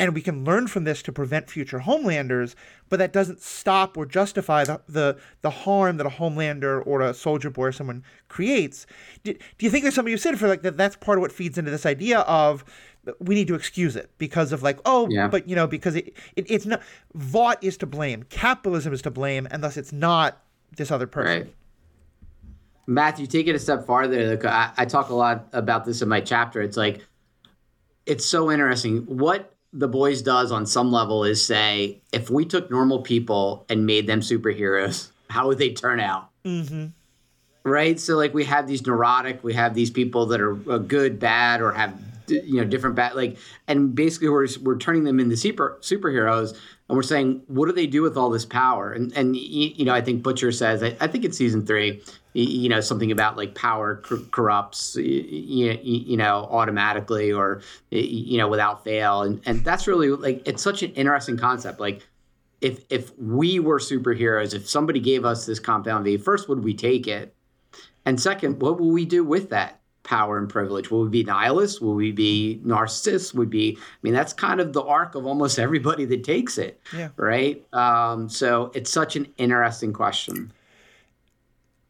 and we can learn from this to prevent future Homelanders. But that doesn't stop or justify the the, the harm that a Homelander or a Soldier Boy or someone creates. Do, do you think there's somebody who said for like that? That's part of what feeds into this idea of we need to excuse it because of like oh Yeah. but you know because it, it it's not Vought is to blame capitalism is to blame and thus it's not this other person Right. Matthew, take it a step farther. Like, I, I talk a lot about this in my chapter. It's like, it's so interesting. What the boys does on some level is say, if we took normal people and made them superheroes, how would they turn out? Mm-hmm. Right. So, like, we have these neurotic, we have these people that are uh, good, bad, or have you know different bad like and basically we're we're turning them into super superheroes and we're saying what do they do with all this power and and you know i think butcher says i, I think it's season three you know something about like power cor- corrupts you know automatically or you know without fail and and that's really like it's such an interesting concept like if if we were superheroes if somebody gave us this compound v first would we take it and second, what will we do with that power and privilege? Will we be nihilists? Will we be narcissists? Would be, I mean, that's kind of the arc of almost everybody that takes it, Yeah. right? Um, so it's such an interesting question.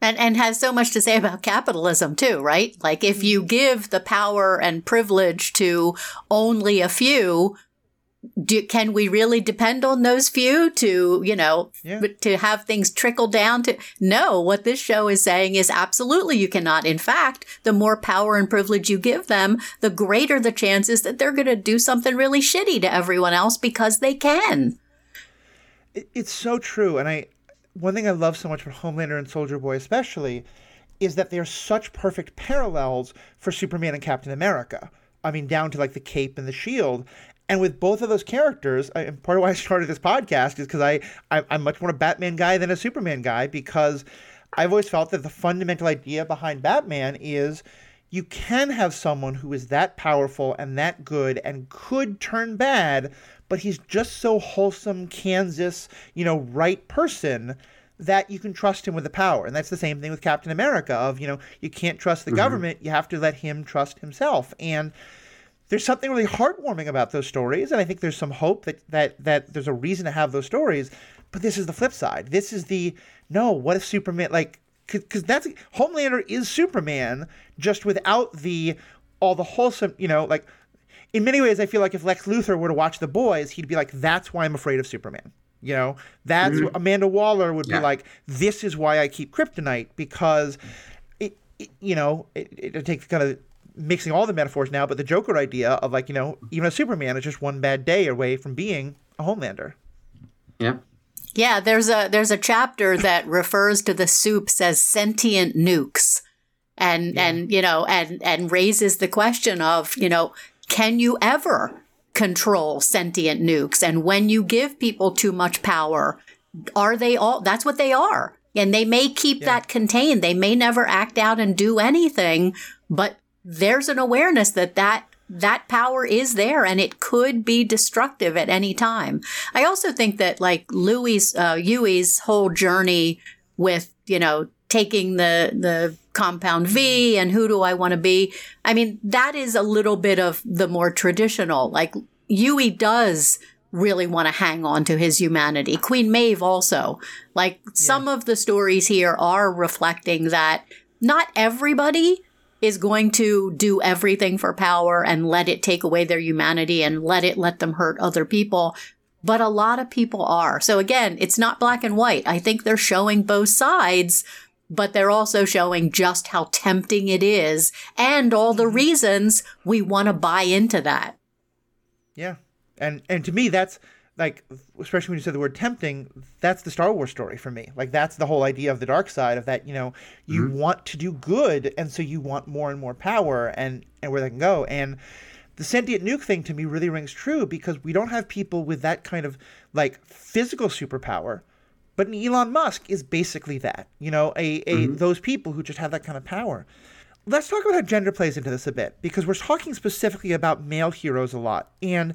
And and has so much to say about capitalism too, right? Like if you mm-hmm. give the power and privilege to only a few, do, can we really depend on those few to, you know, Yeah. to have things trickle down to? No, what this show is saying is absolutely you cannot. In fact, the more power and privilege you give them, the greater the chances that they're going to do something really shitty to everyone else because they can. It, it's so true. And I, one thing I love so much about Homelander and Soldier Boy, especially, is that they're such perfect parallels for Superman and Captain America. I mean, down to like the cape and the shield. And with both of those characters, I, and part of why I started this podcast is because I, I I'm much more a Batman guy than a Superman guy because I've always felt that the fundamental idea behind Batman is you can have someone who is that powerful and that good and could turn bad, but he's just so wholesome, Kansas, you know, right person that you can trust him with the power. And that's the same thing with Captain America of, you know, you can't trust the mm-hmm. government, you have to let him trust himself. And there's something really heartwarming about those stories, and I think there's some hope that that that there's a reason to have those stories. But this is the flip side. This is the no. What if Superman like because that's Homelander is Superman just without the all the wholesome you know like in many ways I feel like if Lex Luthor were to watch The Boys, he'd be like, that's why I'm afraid of Superman. You know, that's mm-hmm. Amanda Waller would Yeah. be like, this is why I keep Kryptonite because it, it you know, it, it takes kind of mixing all the metaphors now, but the Joker idea of like, you know, even a Superman is just one bad day away from being a Homelander. Yeah. Yeah, there's a there's a chapter that refers to the supes as sentient nukes. And and you know, and and raises the question of, you know, can you ever control sentient nukes? And when you give people too much power, are they all that's what they are. And they may keep that contained. They may never act out and do anything, but there's an awareness that that that power is there and it could be destructive at any time. I also think that like Louis, uh, Hughie's whole journey with, you know, taking the, the compound V and who do I want to be? I mean, that is a little bit of the more traditional, like Hughie does really want to hang on to his humanity. Queen Maeve also. Like some of the stories here are reflecting that not everybody is going to do everything for power and let it take away their humanity and let it let them hurt other people. But a lot of people are. So again, it's not black and white. I think they're showing both sides, but they're also showing just how tempting it is and all the mm-hmm. reasons we want to buy into that. Yeah. And and to me that's like especially when you said the word tempting, that's the Star Wars story for me. Like that's the whole idea of the dark side of that, you know, you mm-hmm. want to do good and so you want more and more power and and where they can go. And the sentient nuke thing to me really rings true because we don't have people with that kind of like physical superpower. But Elon Musk is basically that, you know, a, a those people who just have that kind of power. Let's talk about how gender plays into this a bit because we're talking specifically about male heroes a lot. And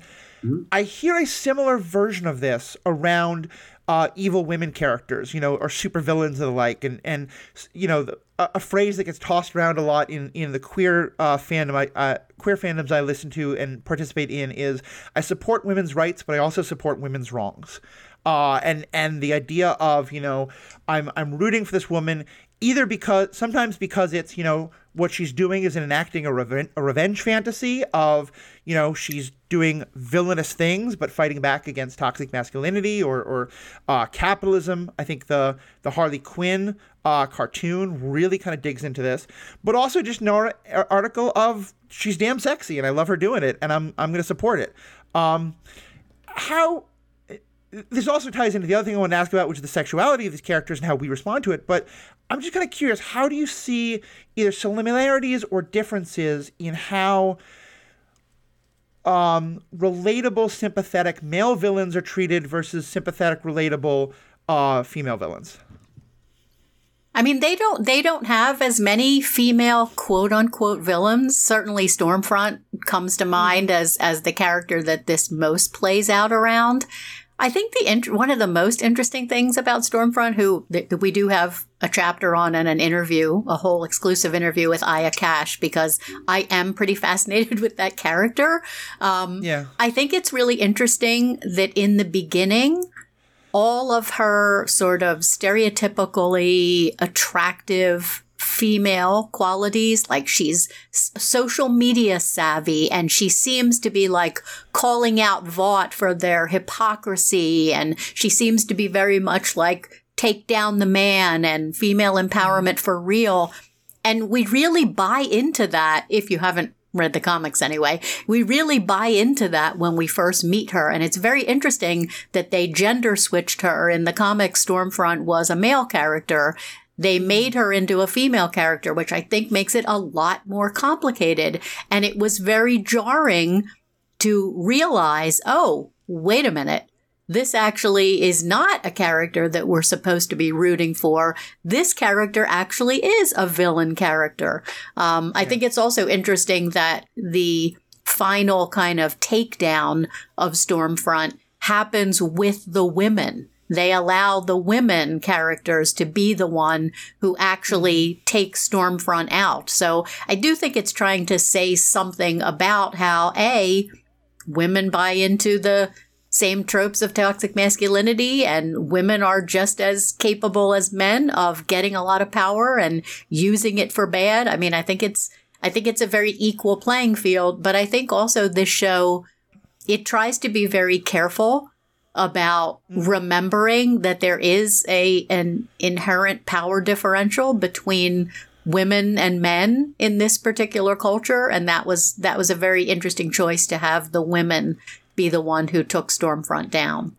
I hear a similar version of this around uh, evil women characters, you know, or supervillains and the like. And, and you know, the, a, a phrase that gets tossed around a lot in, in the queer uh, fandom, I, uh, queer fandoms I listen to and participate in is I support women's rights, but I also support women's wrongs. Uh, and and the idea of you know I'm I'm rooting for this woman either because sometimes because it's you know what she's doing is enacting a, reven- a revenge fantasy of you know she's doing villainous things but fighting back against toxic masculinity or, or uh, capitalism. I think the the harley quinn uh, cartoon really kind of digs into this. But also just an ar- article of she's damn sexy and i love her doing it and i'm i'm going to support it. Um, how this also ties into the other thing I want to ask about, which is the sexuality of these characters and how we respond to it. But I'm just kind of curious, how do you see either similarities or differences in how um, relatable, sympathetic male villains are treated versus sympathetic, relatable uh, female villains? I mean, they don't they don't have as many female quote unquote villains. Certainly, Stormfront comes to mind as as the character that this most plays out around. I think the int- one of the most interesting things about Stormfront, who that we do have a chapter on and an interview, a whole exclusive interview with Aya Cash, because I am pretty fascinated with that character. Um, Yeah. I think it's really interesting that in the beginning, all of her sort of stereotypically attractive female qualities. Like she's social media savvy and she seems to be like calling out Vought for their hypocrisy. And she seems to be very much like take down the man and female empowerment for real. And we really buy into that if you haven't read the comics anyway. We really buy into that when we first meet her. And it's very interesting that they gender switched her. In the comic. Stormfront was a male character. They made her into a female character, which I think makes it a lot more complicated. And it was very jarring to realize, oh, wait a minute this actually is not a character that we're supposed to be rooting for. This character actually is a villain character. Um, I think it's also interesting that the final kind of takedown of Stormfront happens with the women. They allow the women characters to be the one who actually mm-hmm. takes Stormfront out. So I do think it's trying to say something about how A, women buy into the same tropes of toxic masculinity and women are just as capable as men of getting a lot of power and using it for bad. I mean, I think it's I think it's a very equal playing field, but I think also this show it tries to be very careful about mm-hmm. remembering that there is a an inherent power differential between women and men in this particular culture and that was that was a very interesting choice to have the women be the one who took Stormfront down.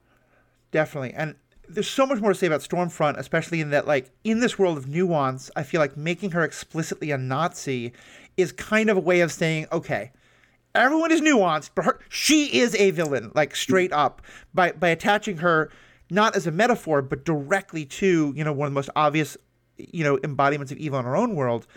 Definitely. And there's so much more to say about Stormfront, especially in that, like, in this world of nuance, I feel like making her explicitly a Nazi is kind of a way of saying, okay, everyone is nuanced, but her, she is a villain, like, straight up, by, by attaching her not as a metaphor, but directly to, you know, one of the most obvious, you know, embodiments of evil in our own world.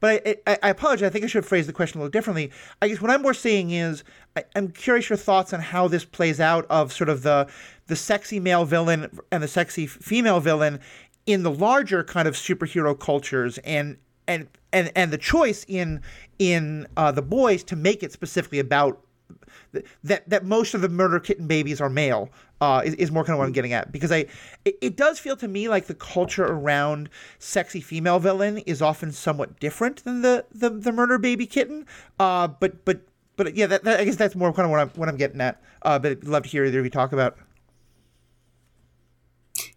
But I, I, I, apologize. I think I should phrase the question a little differently. I guess what I'm more saying is I, am curious your thoughts on how this plays out of sort of the the sexy male villain and the sexy female villain in the larger kind of superhero cultures and and and and the choice in in uh, the boys to make it specifically about that that most of the murder kitten babies are male uh, is, is more kind of what I'm getting at because I it, it, does feel to me like the culture around sexy female villain is often somewhat different than the the, the murder baby kitten. Uh, but but but yeah, that, that, I guess that's more kind of what I'm what I'm getting at. Uh, but I'd love to hear either of you talk about.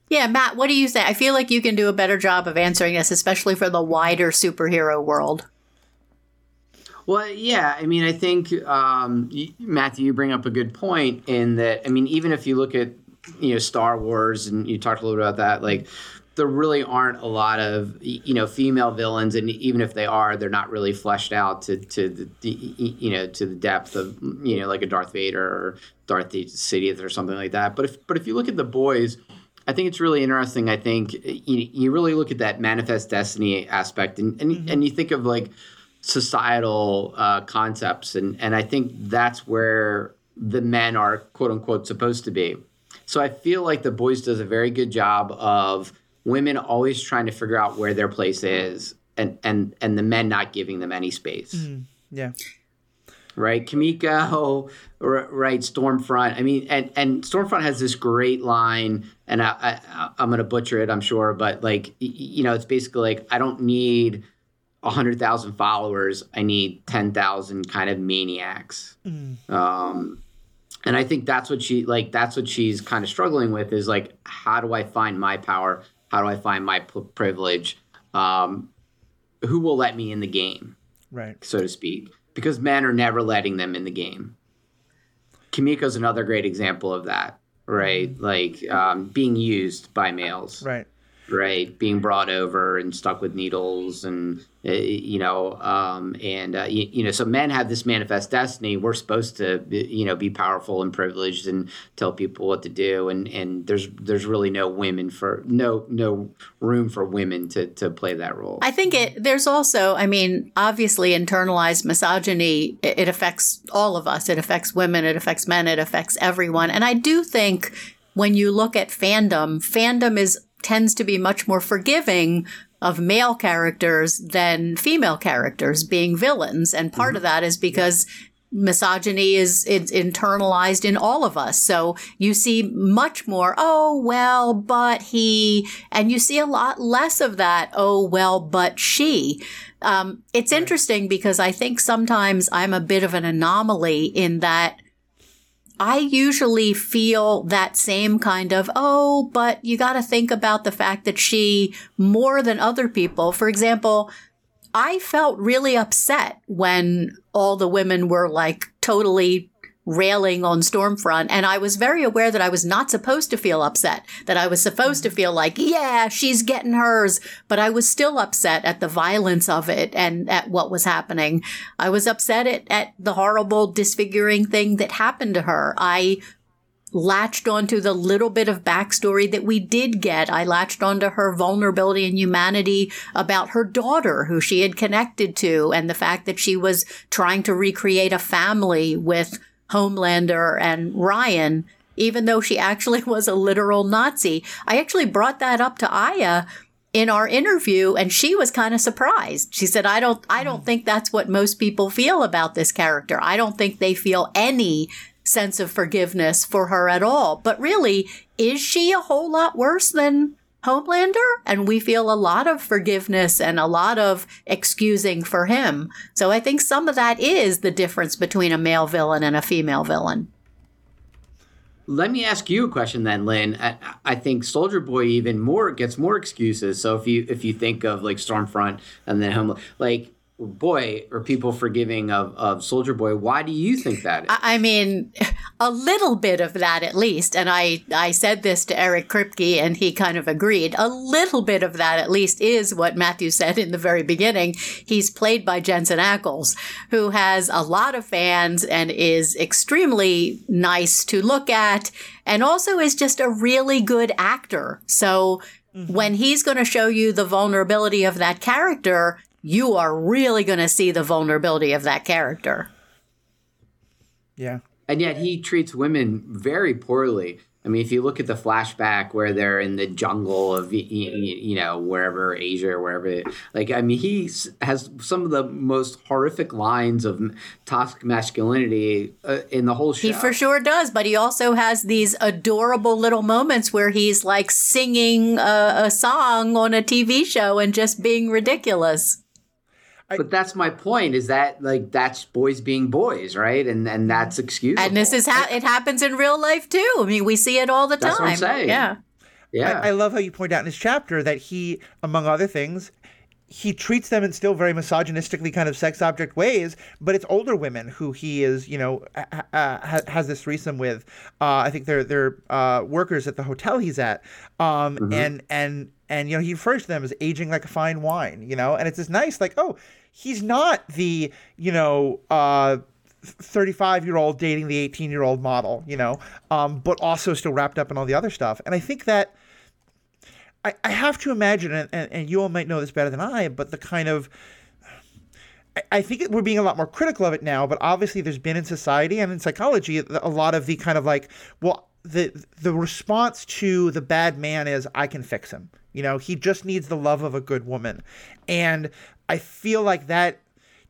Yeah, Matt, what do you say? I feel like you can do a better job of answering this, especially for the wider superhero world. Well, yeah. I mean, I think um, Matthew, you bring up a good point in that. I mean, even if you look at you know Star Wars and you talked a little bit about that, like there really aren't a lot of you know female villains, and even if they are, they're not really fleshed out to to the you know to the depth of you know like a Darth Vader or Darth Sidious or something like that. But if but if you look at the boys. I think it's really interesting. I think you, you really look at that manifest destiny aspect, and and, mm-hmm. and you think of like societal uh, concepts, and and I think that's where the men are quote unquote supposed to be. So I feel like the boys does a very good job of women always trying to figure out where their place is, and and and the men not giving them any space. Mm, yeah. Right, Kimiko, right, Stormfront. I mean, and and Stormfront has this great line, and I, I I'm gonna butcher it, I'm sure, but like you know, it's basically like I don't need 100,000 followers, I need 10,000 kind of maniacs. Mm. Um, and I think that's what she like. That's what she's kind of struggling with is like, how do I find my power? How do I find my p- privilege? Um, who will let me in the game, right? So to speak, because men are never letting them in the game. Kimiko's another great example of that, right? Mm. Like um, being used by males, right? Right, being brought over and stuck with needles and uh, you know, um, and uh, you, you, know, so men have this manifest destiny. We're supposed to, you know, be powerful and privileged and tell people what to do. And and there's there's really no women for no no room for women to to play that role. I think it. There's also, I mean, obviously internalized misogyny. It, it affects all of us. It affects women. It affects men. It affects everyone. And I do think when you look at fandom, fandom is tends to be much more forgiving of male characters than female characters being villains. And part mm-hmm. of that is because misogyny is it's internalized in all of us. So you see much more, oh, well, but he, and you see a lot less of that, oh, well, but she. Um, it's interesting because I think sometimes I'm a bit of an anomaly in that I usually feel that same kind of, oh, but you got to think about the fact that she, more than other people, for example, I felt really upset when all the women were like totally railing on Stormfront. And I was very aware that I was not supposed to feel upset, that I was supposed to mm-hmm. feel like, yeah, she's getting hers. But I was still upset at the violence of it and at what was happening. I was upset at, at the horrible disfiguring thing that happened to her. I latched onto the little bit of backstory that we did get. I latched onto her vulnerability and humanity about her daughter, who she had connected to, and the fact that she was trying to recreate a family with Homelander and Ryan, even though she actually was a literal Nazi. I actually brought that up to Aya in our interview and she was kind of surprised. She said, I don't, I don't mm. think that's what most people feel about this character. I don't think they feel any sense of forgiveness for her at all. But really, is she a whole lot worse than Homelander? And we feel a lot of forgiveness and a lot of excusing for him. So I think some of that is the difference between a male villain and a female villain. Let me ask you a question then, Lynn. I, I, think Soldier Boy even more gets more excuses. So if you if you think of like Stormfront and then Home, like boy are people forgiving of, of soldier boy why do you think that is? i mean a little bit of that at least and i i said this to eric kripke and he kind of agreed a little bit of that at least is what matthew said in the very beginning he's played by jensen ackles who has a lot of fans and is extremely nice to look at and also is just a really good actor so Mm-hmm. when he's going to show you the vulnerability of that character, you are really going to see the vulnerability of that character. Yeah. And yet he treats women very poorly. I mean, if you look at the flashback where they're in the jungle of you know wherever Asia or wherever, like I mean, he has some of the most horrific lines of toxic masculinity uh, in the whole show. He for sure does, but he also has these adorable little moments where he's like singing a, a song on a TV show and just being ridiculous. I, but that's my point is that like that's boys being boys right? And and that's excusable. And this is how it happens in real life too. I mean we see it all the that's time what I'm saying. yeah. Yeah. I, I love how you point out in this chapter that he among other things he treats them in still very misogynistically kind of sex object ways, but it's older women who he is, you know, uh, has this threesome with. Uh, I think they're they're uh, workers at the hotel he's at, um, mm-hmm. and and and you know he refers to them as aging like a fine wine, you know, and it's this nice like oh he's not the you know uh 35 year old dating the 18 year old model you know um, but also still wrapped up in all the other stuff and i think that i, I have to imagine and, and, you all might know this better than i but the kind of I think we're being a lot more critical of it now, but obviously there's been in society and in psychology a lot of the kind of like, well, the the response to the bad man is I can fix him. You know, he just needs the love of a good woman. And I feel like that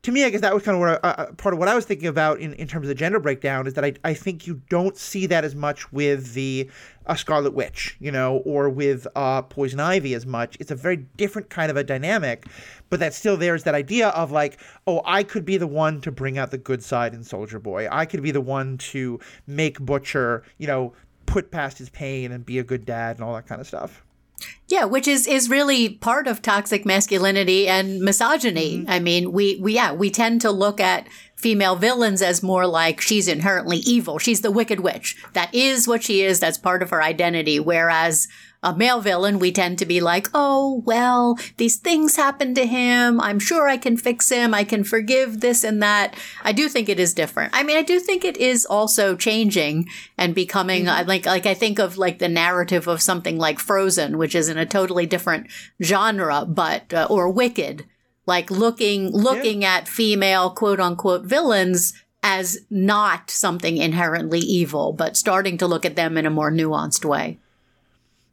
to me, I guess that was kind of what, uh, uh, part of what I was thinking about in, in terms of the gender breakdown is that I, I think you don't see that as much with the uh, Scarlet Witch, you know, or with uh, Poison Ivy as much. It's a very different kind of a dynamic, but that still there's that idea of like, oh, I could be the one to bring out the good side in Soldier Boy. I could be the one to make Butcher, you know, put past his pain and be a good dad and all that kind of stuff. Yeah, which is is really part of toxic masculinity and misogyny. Mm-hmm. I mean, we we yeah, we tend to look at female villains as more like she's inherently evil. She's the wicked witch. That is what she is. That's part of her identity. Whereas a male villain, we tend to be like, oh, well, these things happen to him. I'm sure I can fix him. I can forgive this and that. I do think it is different. I mean, I do think it is also changing and becoming mm-hmm. like, like I think of like the narrative of something like Frozen, which is in a totally different genre, but, uh, or Wicked, like looking, looking yeah. at female quote unquote villains as not something inherently evil, but starting to look at them in a more nuanced way.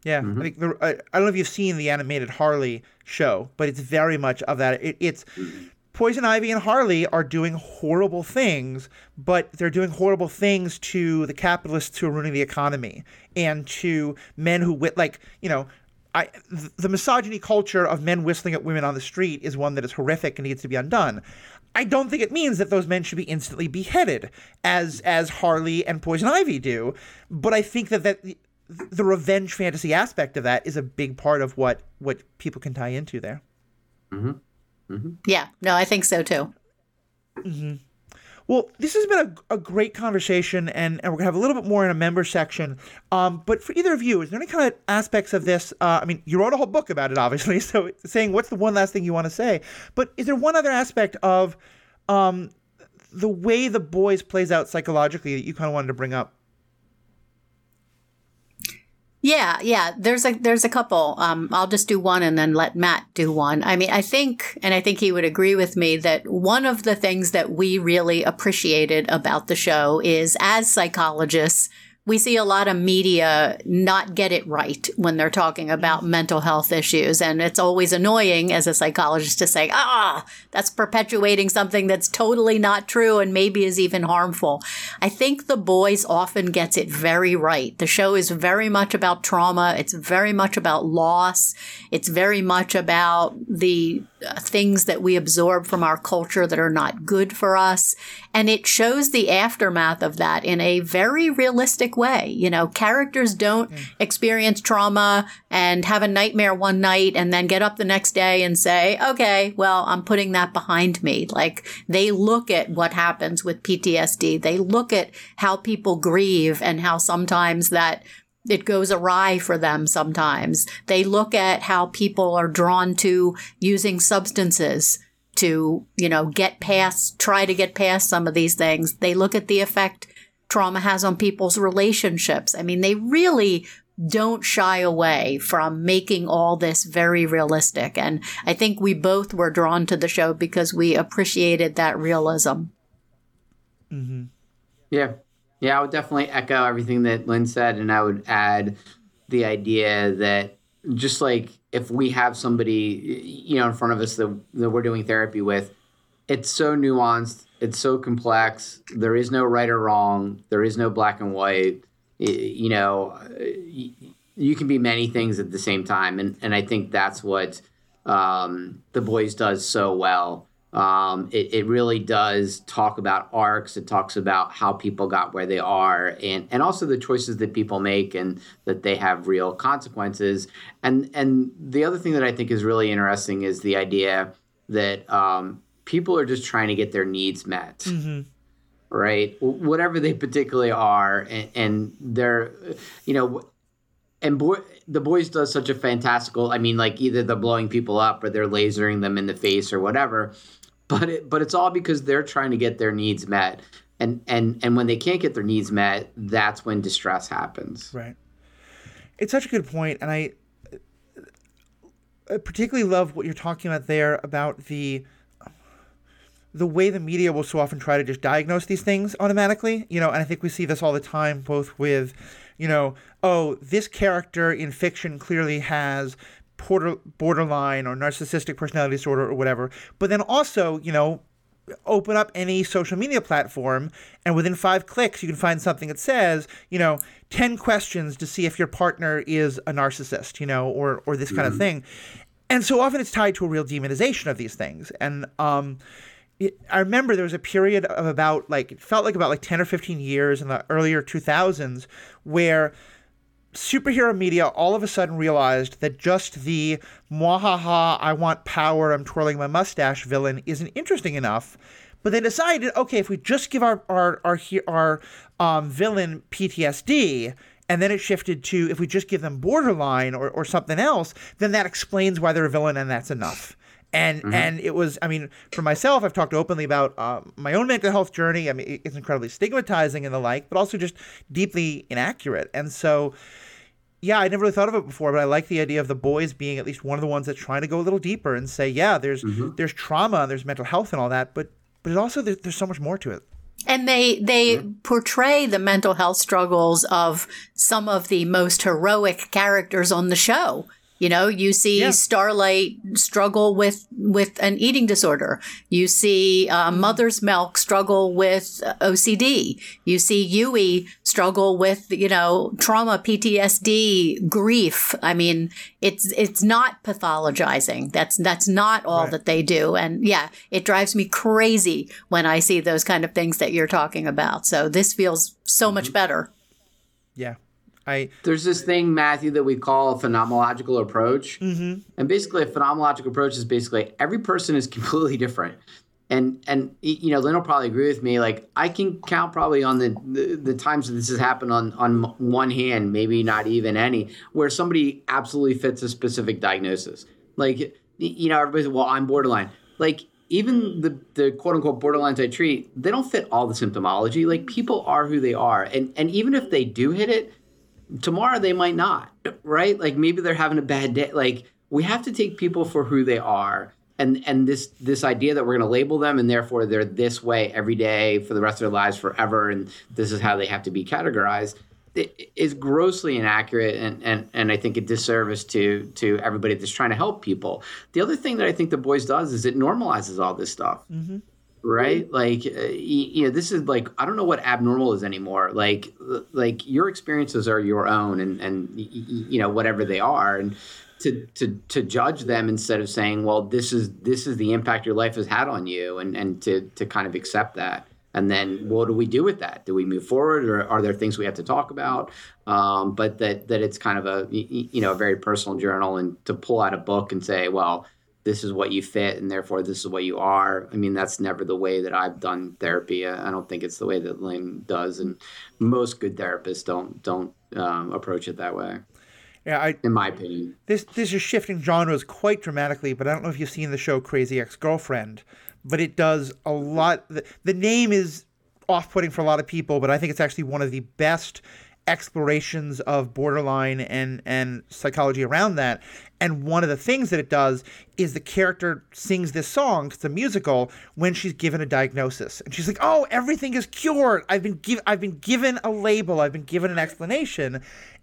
Yeah, mm-hmm. I think the, I, I, don't know if you've seen the animated Harley show, but it's very much of that. It, it's Poison Ivy and Harley are doing horrible things, but they're doing horrible things to the capitalists who are ruining the economy and to men who wit like you know. I, the misogyny culture of men whistling at women on the street is one that is horrific and needs to be undone. I don't think it means that those men should be instantly beheaded, as as Harley and Poison Ivy do. But I think that that the revenge fantasy aspect of that is a big part of what what people can tie into there. Mm-hmm. Mm-hmm. Yeah, no, I think so too. Mm-hmm. Well, this has been a, a great conversation, and, and we're going to have a little bit more in a member section. Um, but for either of you, is there any kind of aspects of this? Uh, I mean, you wrote a whole book about it, obviously. So, saying what's the one last thing you want to say? But is there one other aspect of um, the way the boys plays out psychologically that you kind of wanted to bring up? Yeah, yeah. There's a there's a couple. Um, I'll just do one and then let Matt do one. I mean, I think, and I think he would agree with me that one of the things that we really appreciated about the show is, as psychologists, we see a lot of media not get it right when they're talking about mental health issues. And it's always annoying as a psychologist to say, ah, that's perpetuating something that's totally not true and maybe is even harmful. I think The Boys often gets it very right. The show is very much about trauma. It's very much about loss. It's very much about the things that we absorb from our culture that are not good for us. And it shows the aftermath of that in a very realistic way. You know, characters don't mm. experience trauma and have a nightmare one night and then get up the next day and say, okay, well, I'm putting that behind me. Like they look at what happens with PTSD. They look at how people grieve and how sometimes that it goes awry for them sometimes. They look at how people are drawn to using substances to, you know, get past, try to get past some of these things. They look at the effect trauma has on people's relationships. I mean, they really don't shy away from making all this very realistic. And I think we both were drawn to the show because we appreciated that realism. Mm-hmm. Yeah. Yeah, I would definitely echo everything that Lynn said. And I would add the idea that just like if we have somebody you know in front of us that, that we're doing therapy with it's so nuanced it's so complex there is no right or wrong there is no black and white you know you can be many things at the same time and, and i think that's what um, the boys does so well um, it, it really does talk about arcs. It talks about how people got where they are, and and also the choices that people make, and that they have real consequences. And and the other thing that I think is really interesting is the idea that um, people are just trying to get their needs met. Mm-hmm. Right, whatever they particularly are, and, and they're, you know, and boy, the boys does such a fantastical. I mean, like either they're blowing people up or they're lasering them in the face or whatever but it, but it's all because they're trying to get their needs met. And and and when they can't get their needs met that's when distress happens. Right. It's such a good point and i, I particularly love what you're talking about there about the the way the media will so often try to just diagnose these things automatically you know and i think we see this all the time both with you know oh this character in fiction clearly has border, borderline or narcissistic personality disorder or whatever. But then also, you know, open up any social media platform and within five clicks you can find something that says you know 10 questions to see if your partner is a narcissist you know or or this kind mm-hmm. of thing and so often it's tied to a real demonization of these things and um it, I remember there was a period of about like it felt like about like 10 or 15 years in the earlier 2000s where superhero media all of a sudden realized that just the mwahaha, I want power, I'm twirling my mustache villain isn't interesting enough. But they decided, okay, if we just give our our our, our um, villain PTSD, and then it shifted to if we just give them borderline or, or something else, then that explains why they're a villain, and that's enough. And mm-hmm. and it was, I mean, for myself, I've talked openly about uh, my own mental health journey. I mean, it's incredibly stigmatizing and the like, but also just deeply inaccurate. And so, yeah, I never really thought of it before, but I like the idea of the boys being at least one of the ones that's trying to go a little deeper and say, yeah, there's mm-hmm. there's trauma and there's mental health and all that, but but it also there's, there's so much more to it. And they they portray the mental health struggles of some of the most heroic characters on the show. You know, you see Yeah. Starlight struggle with with an eating disorder. You see uh, Mother's Milk struggle with uh, OCD. You see Hughie struggle with you know trauma, PTSD, grief. I mean, it's it's not pathologizing. That's that's not all Right. that they do. And yeah, it drives me crazy when I see those kind of things that you're talking about. So this feels so much better. Yeah. I There's this thing, Matthew, that we call a phenomenological approach. Mm-hmm. And basically, a phenomenological approach is basically every person is completely different. And and you know, Lynn will probably agree with me. Like I can count probably on the, the the times that this has happened on on one hand, maybe not even any, where somebody absolutely fits a specific diagnosis. Like you know, everybody's well, I'm borderline. Like even the the quote unquote borderlines I treat, they don't fit all the symptomology. Like people are who they are, and and even if they do hit it, tomorrow they might not right? Like maybe they're having a bad day. Like we have to take people for who they are and and this this idea that we're going to label them and therefore they're this way every day for the rest of their lives forever and this is how they have to be categorized is grossly inaccurate and and and I think a disservice to to everybody that's trying to help people. The other thing that I think the boys does is it normalizes all this stuff mm-hmm. Right? Like uh, you know this is like i don't know what abnormal is anymore. Like like your experiences are your own and and you know whatever they are. And to to to judge them instead of saying well this is this is the impact your life has had on you and and to to kind of accept that. And then what do we do with that? Do we move forward or are there things we have to talk about? Um, but that that it's kind of a you know a very personal journal and to pull out a book and say well this is what you fit and therefore this is what you are. I mean, that's never the way that I've done therapy. I don't think it's the way that Lynn does, and most good therapists don't don't um, approach it that way, yeah, I in my opinion. this this is shifting genres quite dramatically, but I don't know if you've seen the show Crazy Ex-Girlfriend, but it does a lot the, the name is off-putting for a lot of people, but I think it's actually one of the best explorations of borderline and and psychology around that. And one of the things that it does is the character sings this song, it's a musical, when she's given a diagnosis. And she's like, "Oh, everything is cured. I've been given I've been given a label, I've been given an explanation."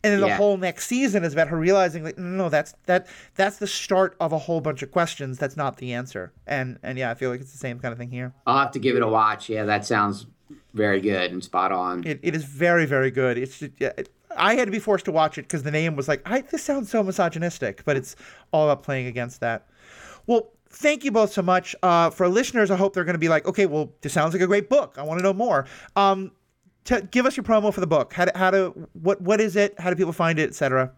And then the Yeah. whole next season is about her realizing like, "No, no, that's that that's the start of a whole bunch of questions. That's not the answer." And and yeah, I feel like it's the same kind of thing here. I'll have to give it a watch. Yeah, that sounds very good and spot on. It, it is very very good. It's just, yeah, it- I had to be forced to watch it because the name was like, I, "This sounds so misogynistic," but it's all about playing against that. Well, thank you both so much. Uh, for listeners, I hope they're going to be like, okay, well, this sounds like a great book. I want to know more. Um, t- give us your promo for the book. How to, how to what what is it? How do people find it, etc.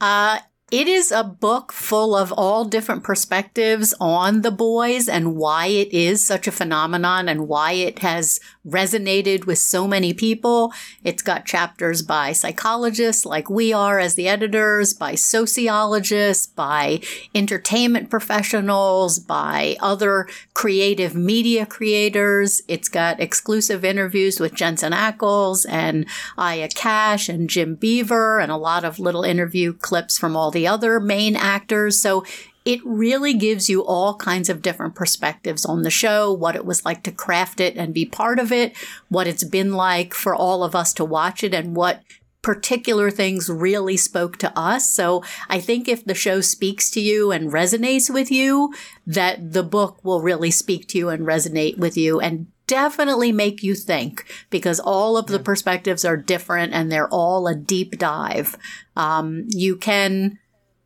Uh, it is a book full of all different perspectives on the boys and why it is such a phenomenon and why it has resonated with so many people. It's got chapters by psychologists like we are as the editors, by sociologists, by entertainment professionals, by other creative media creators. It's got exclusive interviews with Jensen Ackles and Aya Cash and Jim Beaver and a lot of little interview clips from all the other main actors. So it really gives you all kinds of different perspectives on the show, what it was like to craft it and be part of it, what it's been like for all of us to watch it, and what particular things really spoke to us. So I think if the show speaks to you and resonates with you, that the book will really speak to you and resonate with you and definitely make you think because all of the perspectives are different and they're all a deep dive. Um, you can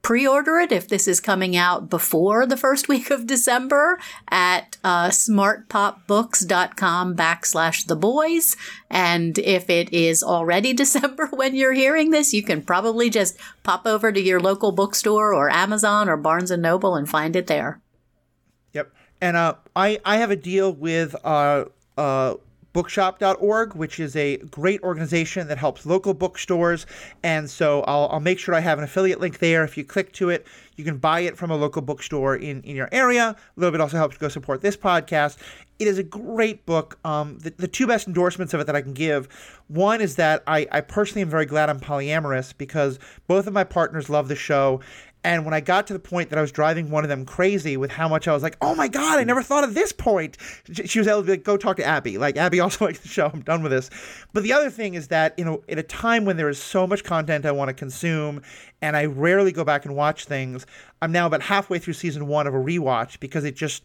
pre-order it if this is coming out before the first week of December at uh, smartpopbooks.com backslash the boys. And if it is already December when you're hearing this, you can probably just pop over to your local bookstore or Amazon or Barnes and Noble and find it there. Yep. And uh, I, I have a deal with uh, uh, bookshop.org, which is a great organization that helps local bookstores. And so I'll, I'll make sure I have an affiliate link there. If you click to it, you can buy it from a local bookstore in, in your area. A little bit also helps go support this podcast. It is a great book. Um, the, the two best endorsements of it that I can give one is that I, I personally am very glad I'm polyamorous because both of my partners love the show And when I got to the point that I was driving one of them crazy with how much I was like, oh my God, I never thought of this point. She was able to like, go talk to Abby. Like, Abby also likes the show. I'm done with this. But the other thing is that, you know, at a time when there is so much content I want to consume and I rarely go back and watch things, I'm now about halfway through season one of a rewatch because it just,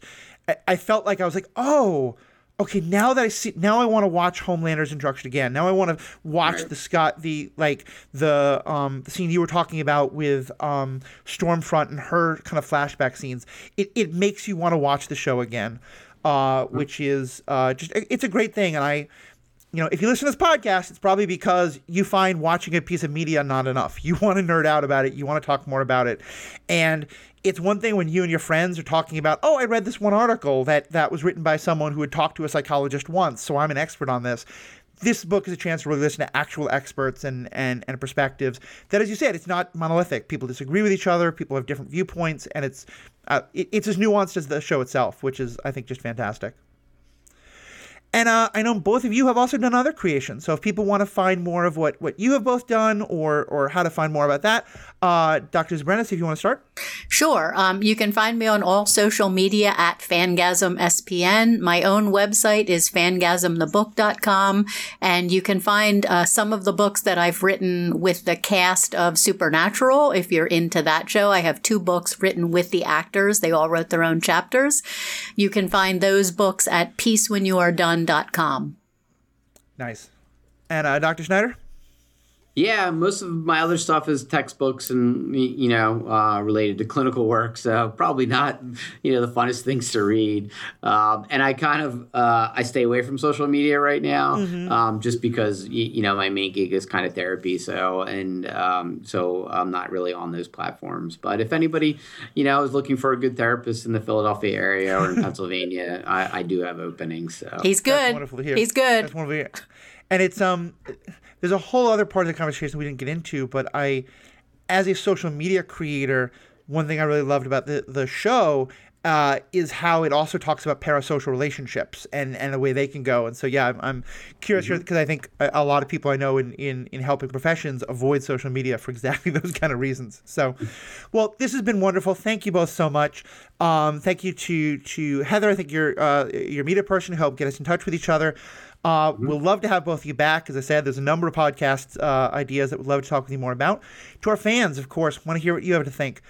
I felt like I was like, oh, okay, now that I see, now I want to watch Homelander's introduction again. Now I want to watch right. the Scott, the like the um the scene you were talking about with um Stormfront and her kind of flashback scenes. It it makes you want to watch the show again, uh, mm-hmm. which is uh just it's a great thing, and I. You know, if you listen to this podcast, it's probably because you find watching a piece of media not enough. You want to nerd out about it. You want to talk more about it. And it's one thing when you and your friends are talking about, oh, I read this one article that that was written by someone who had talked to a psychologist once, so I'm an expert on this. This book is a chance to really listen to actual experts and, and, and perspectives. That, as you said, it's not monolithic. People disagree with each other. People have different viewpoints, and it's uh, it, it's as nuanced as the show itself, which is I think just fantastic. And uh, I know both of you have also done other creations. So if people want to find more of what, what you have both done or or how to find more about that, uh, Dr. Zubernis, if you want to start. Sure. Um, you can find me on all social media at FangasmSPN. My own website is fangasmthebook.com. And you can find uh, some of the books that I've written with the cast of Supernatural. If you're into that show, I have two books written with the actors. They all wrote their own chapters. You can find those books at Nice. And uh, Dr. Snyder? Yeah, most of my other stuff is textbooks and you know uh, related to clinical work, so probably not you know the funnest things to read. Um, and I kind of uh, I stay away from social media right now, mm-hmm. um, just because you, you, know my main gig is kind of therapy. So and um, so I'm not really on those platforms. But if anybody you know is looking for a good therapist in the Philadelphia area or in Pennsylvania, I, I, do have openings. So he's good. That's wonderful to hear. He's good. That's wonderful to hear. And it's um there's a whole other part of the conversation we didn't get into, but I, as a social media creator, one thing I really loved about the the show uh, is how it also talks about parasocial relationships and, and the way they can go. And so, yeah, I'm, I'm curious because mm-hmm. I think a, a, lot of people I know in, in, in helping professions avoid social media for exactly those kind of reasons. So, well, this has been wonderful. Thank you both so much. Um, thank you to to Heather. I think you're uh, your media person who helped get us in touch with each other. Uh, mm-hmm. We'll love to have both of you back. As I said, there's a number of podcast uh, ideas that we'd love to talk with you more about. To our fans, of course, want to hear what you have to think.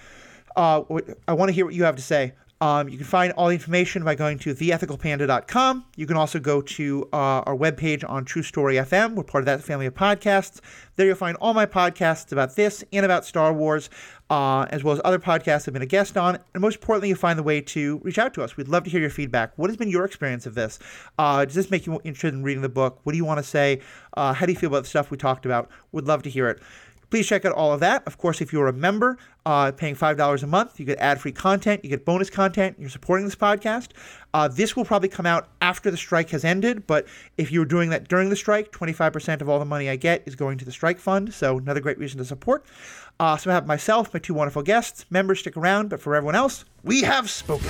Uh, I want to hear what you have to say. Um, you can find all the information by going to theethicalpanda.com. You can also go to uh, our webpage on True Story FM. We're part of that family of podcasts. There you'll find all my podcasts about this and about Star Wars, uh, as well as other podcasts I've been a guest on. And most importantly, you'll find the way to reach out to us. We'd love to hear your feedback. What has been your experience of this? Uh, does this make you interested in reading the book? What do you want to say? Uh, how do you feel about the stuff we talked about? We'd love to hear it. Please check out all of that. Of course, if you're a member uh, paying $5 a month, you get ad free content, you get bonus content, you're supporting this podcast. Uh, this will probably come out after the strike has ended, but if you're doing that during the strike, 25% of all the money I get is going to the strike fund. So, another great reason to support. Uh, so, I have myself, my two wonderful guests. Members, stick around, but for everyone else, we have spoken.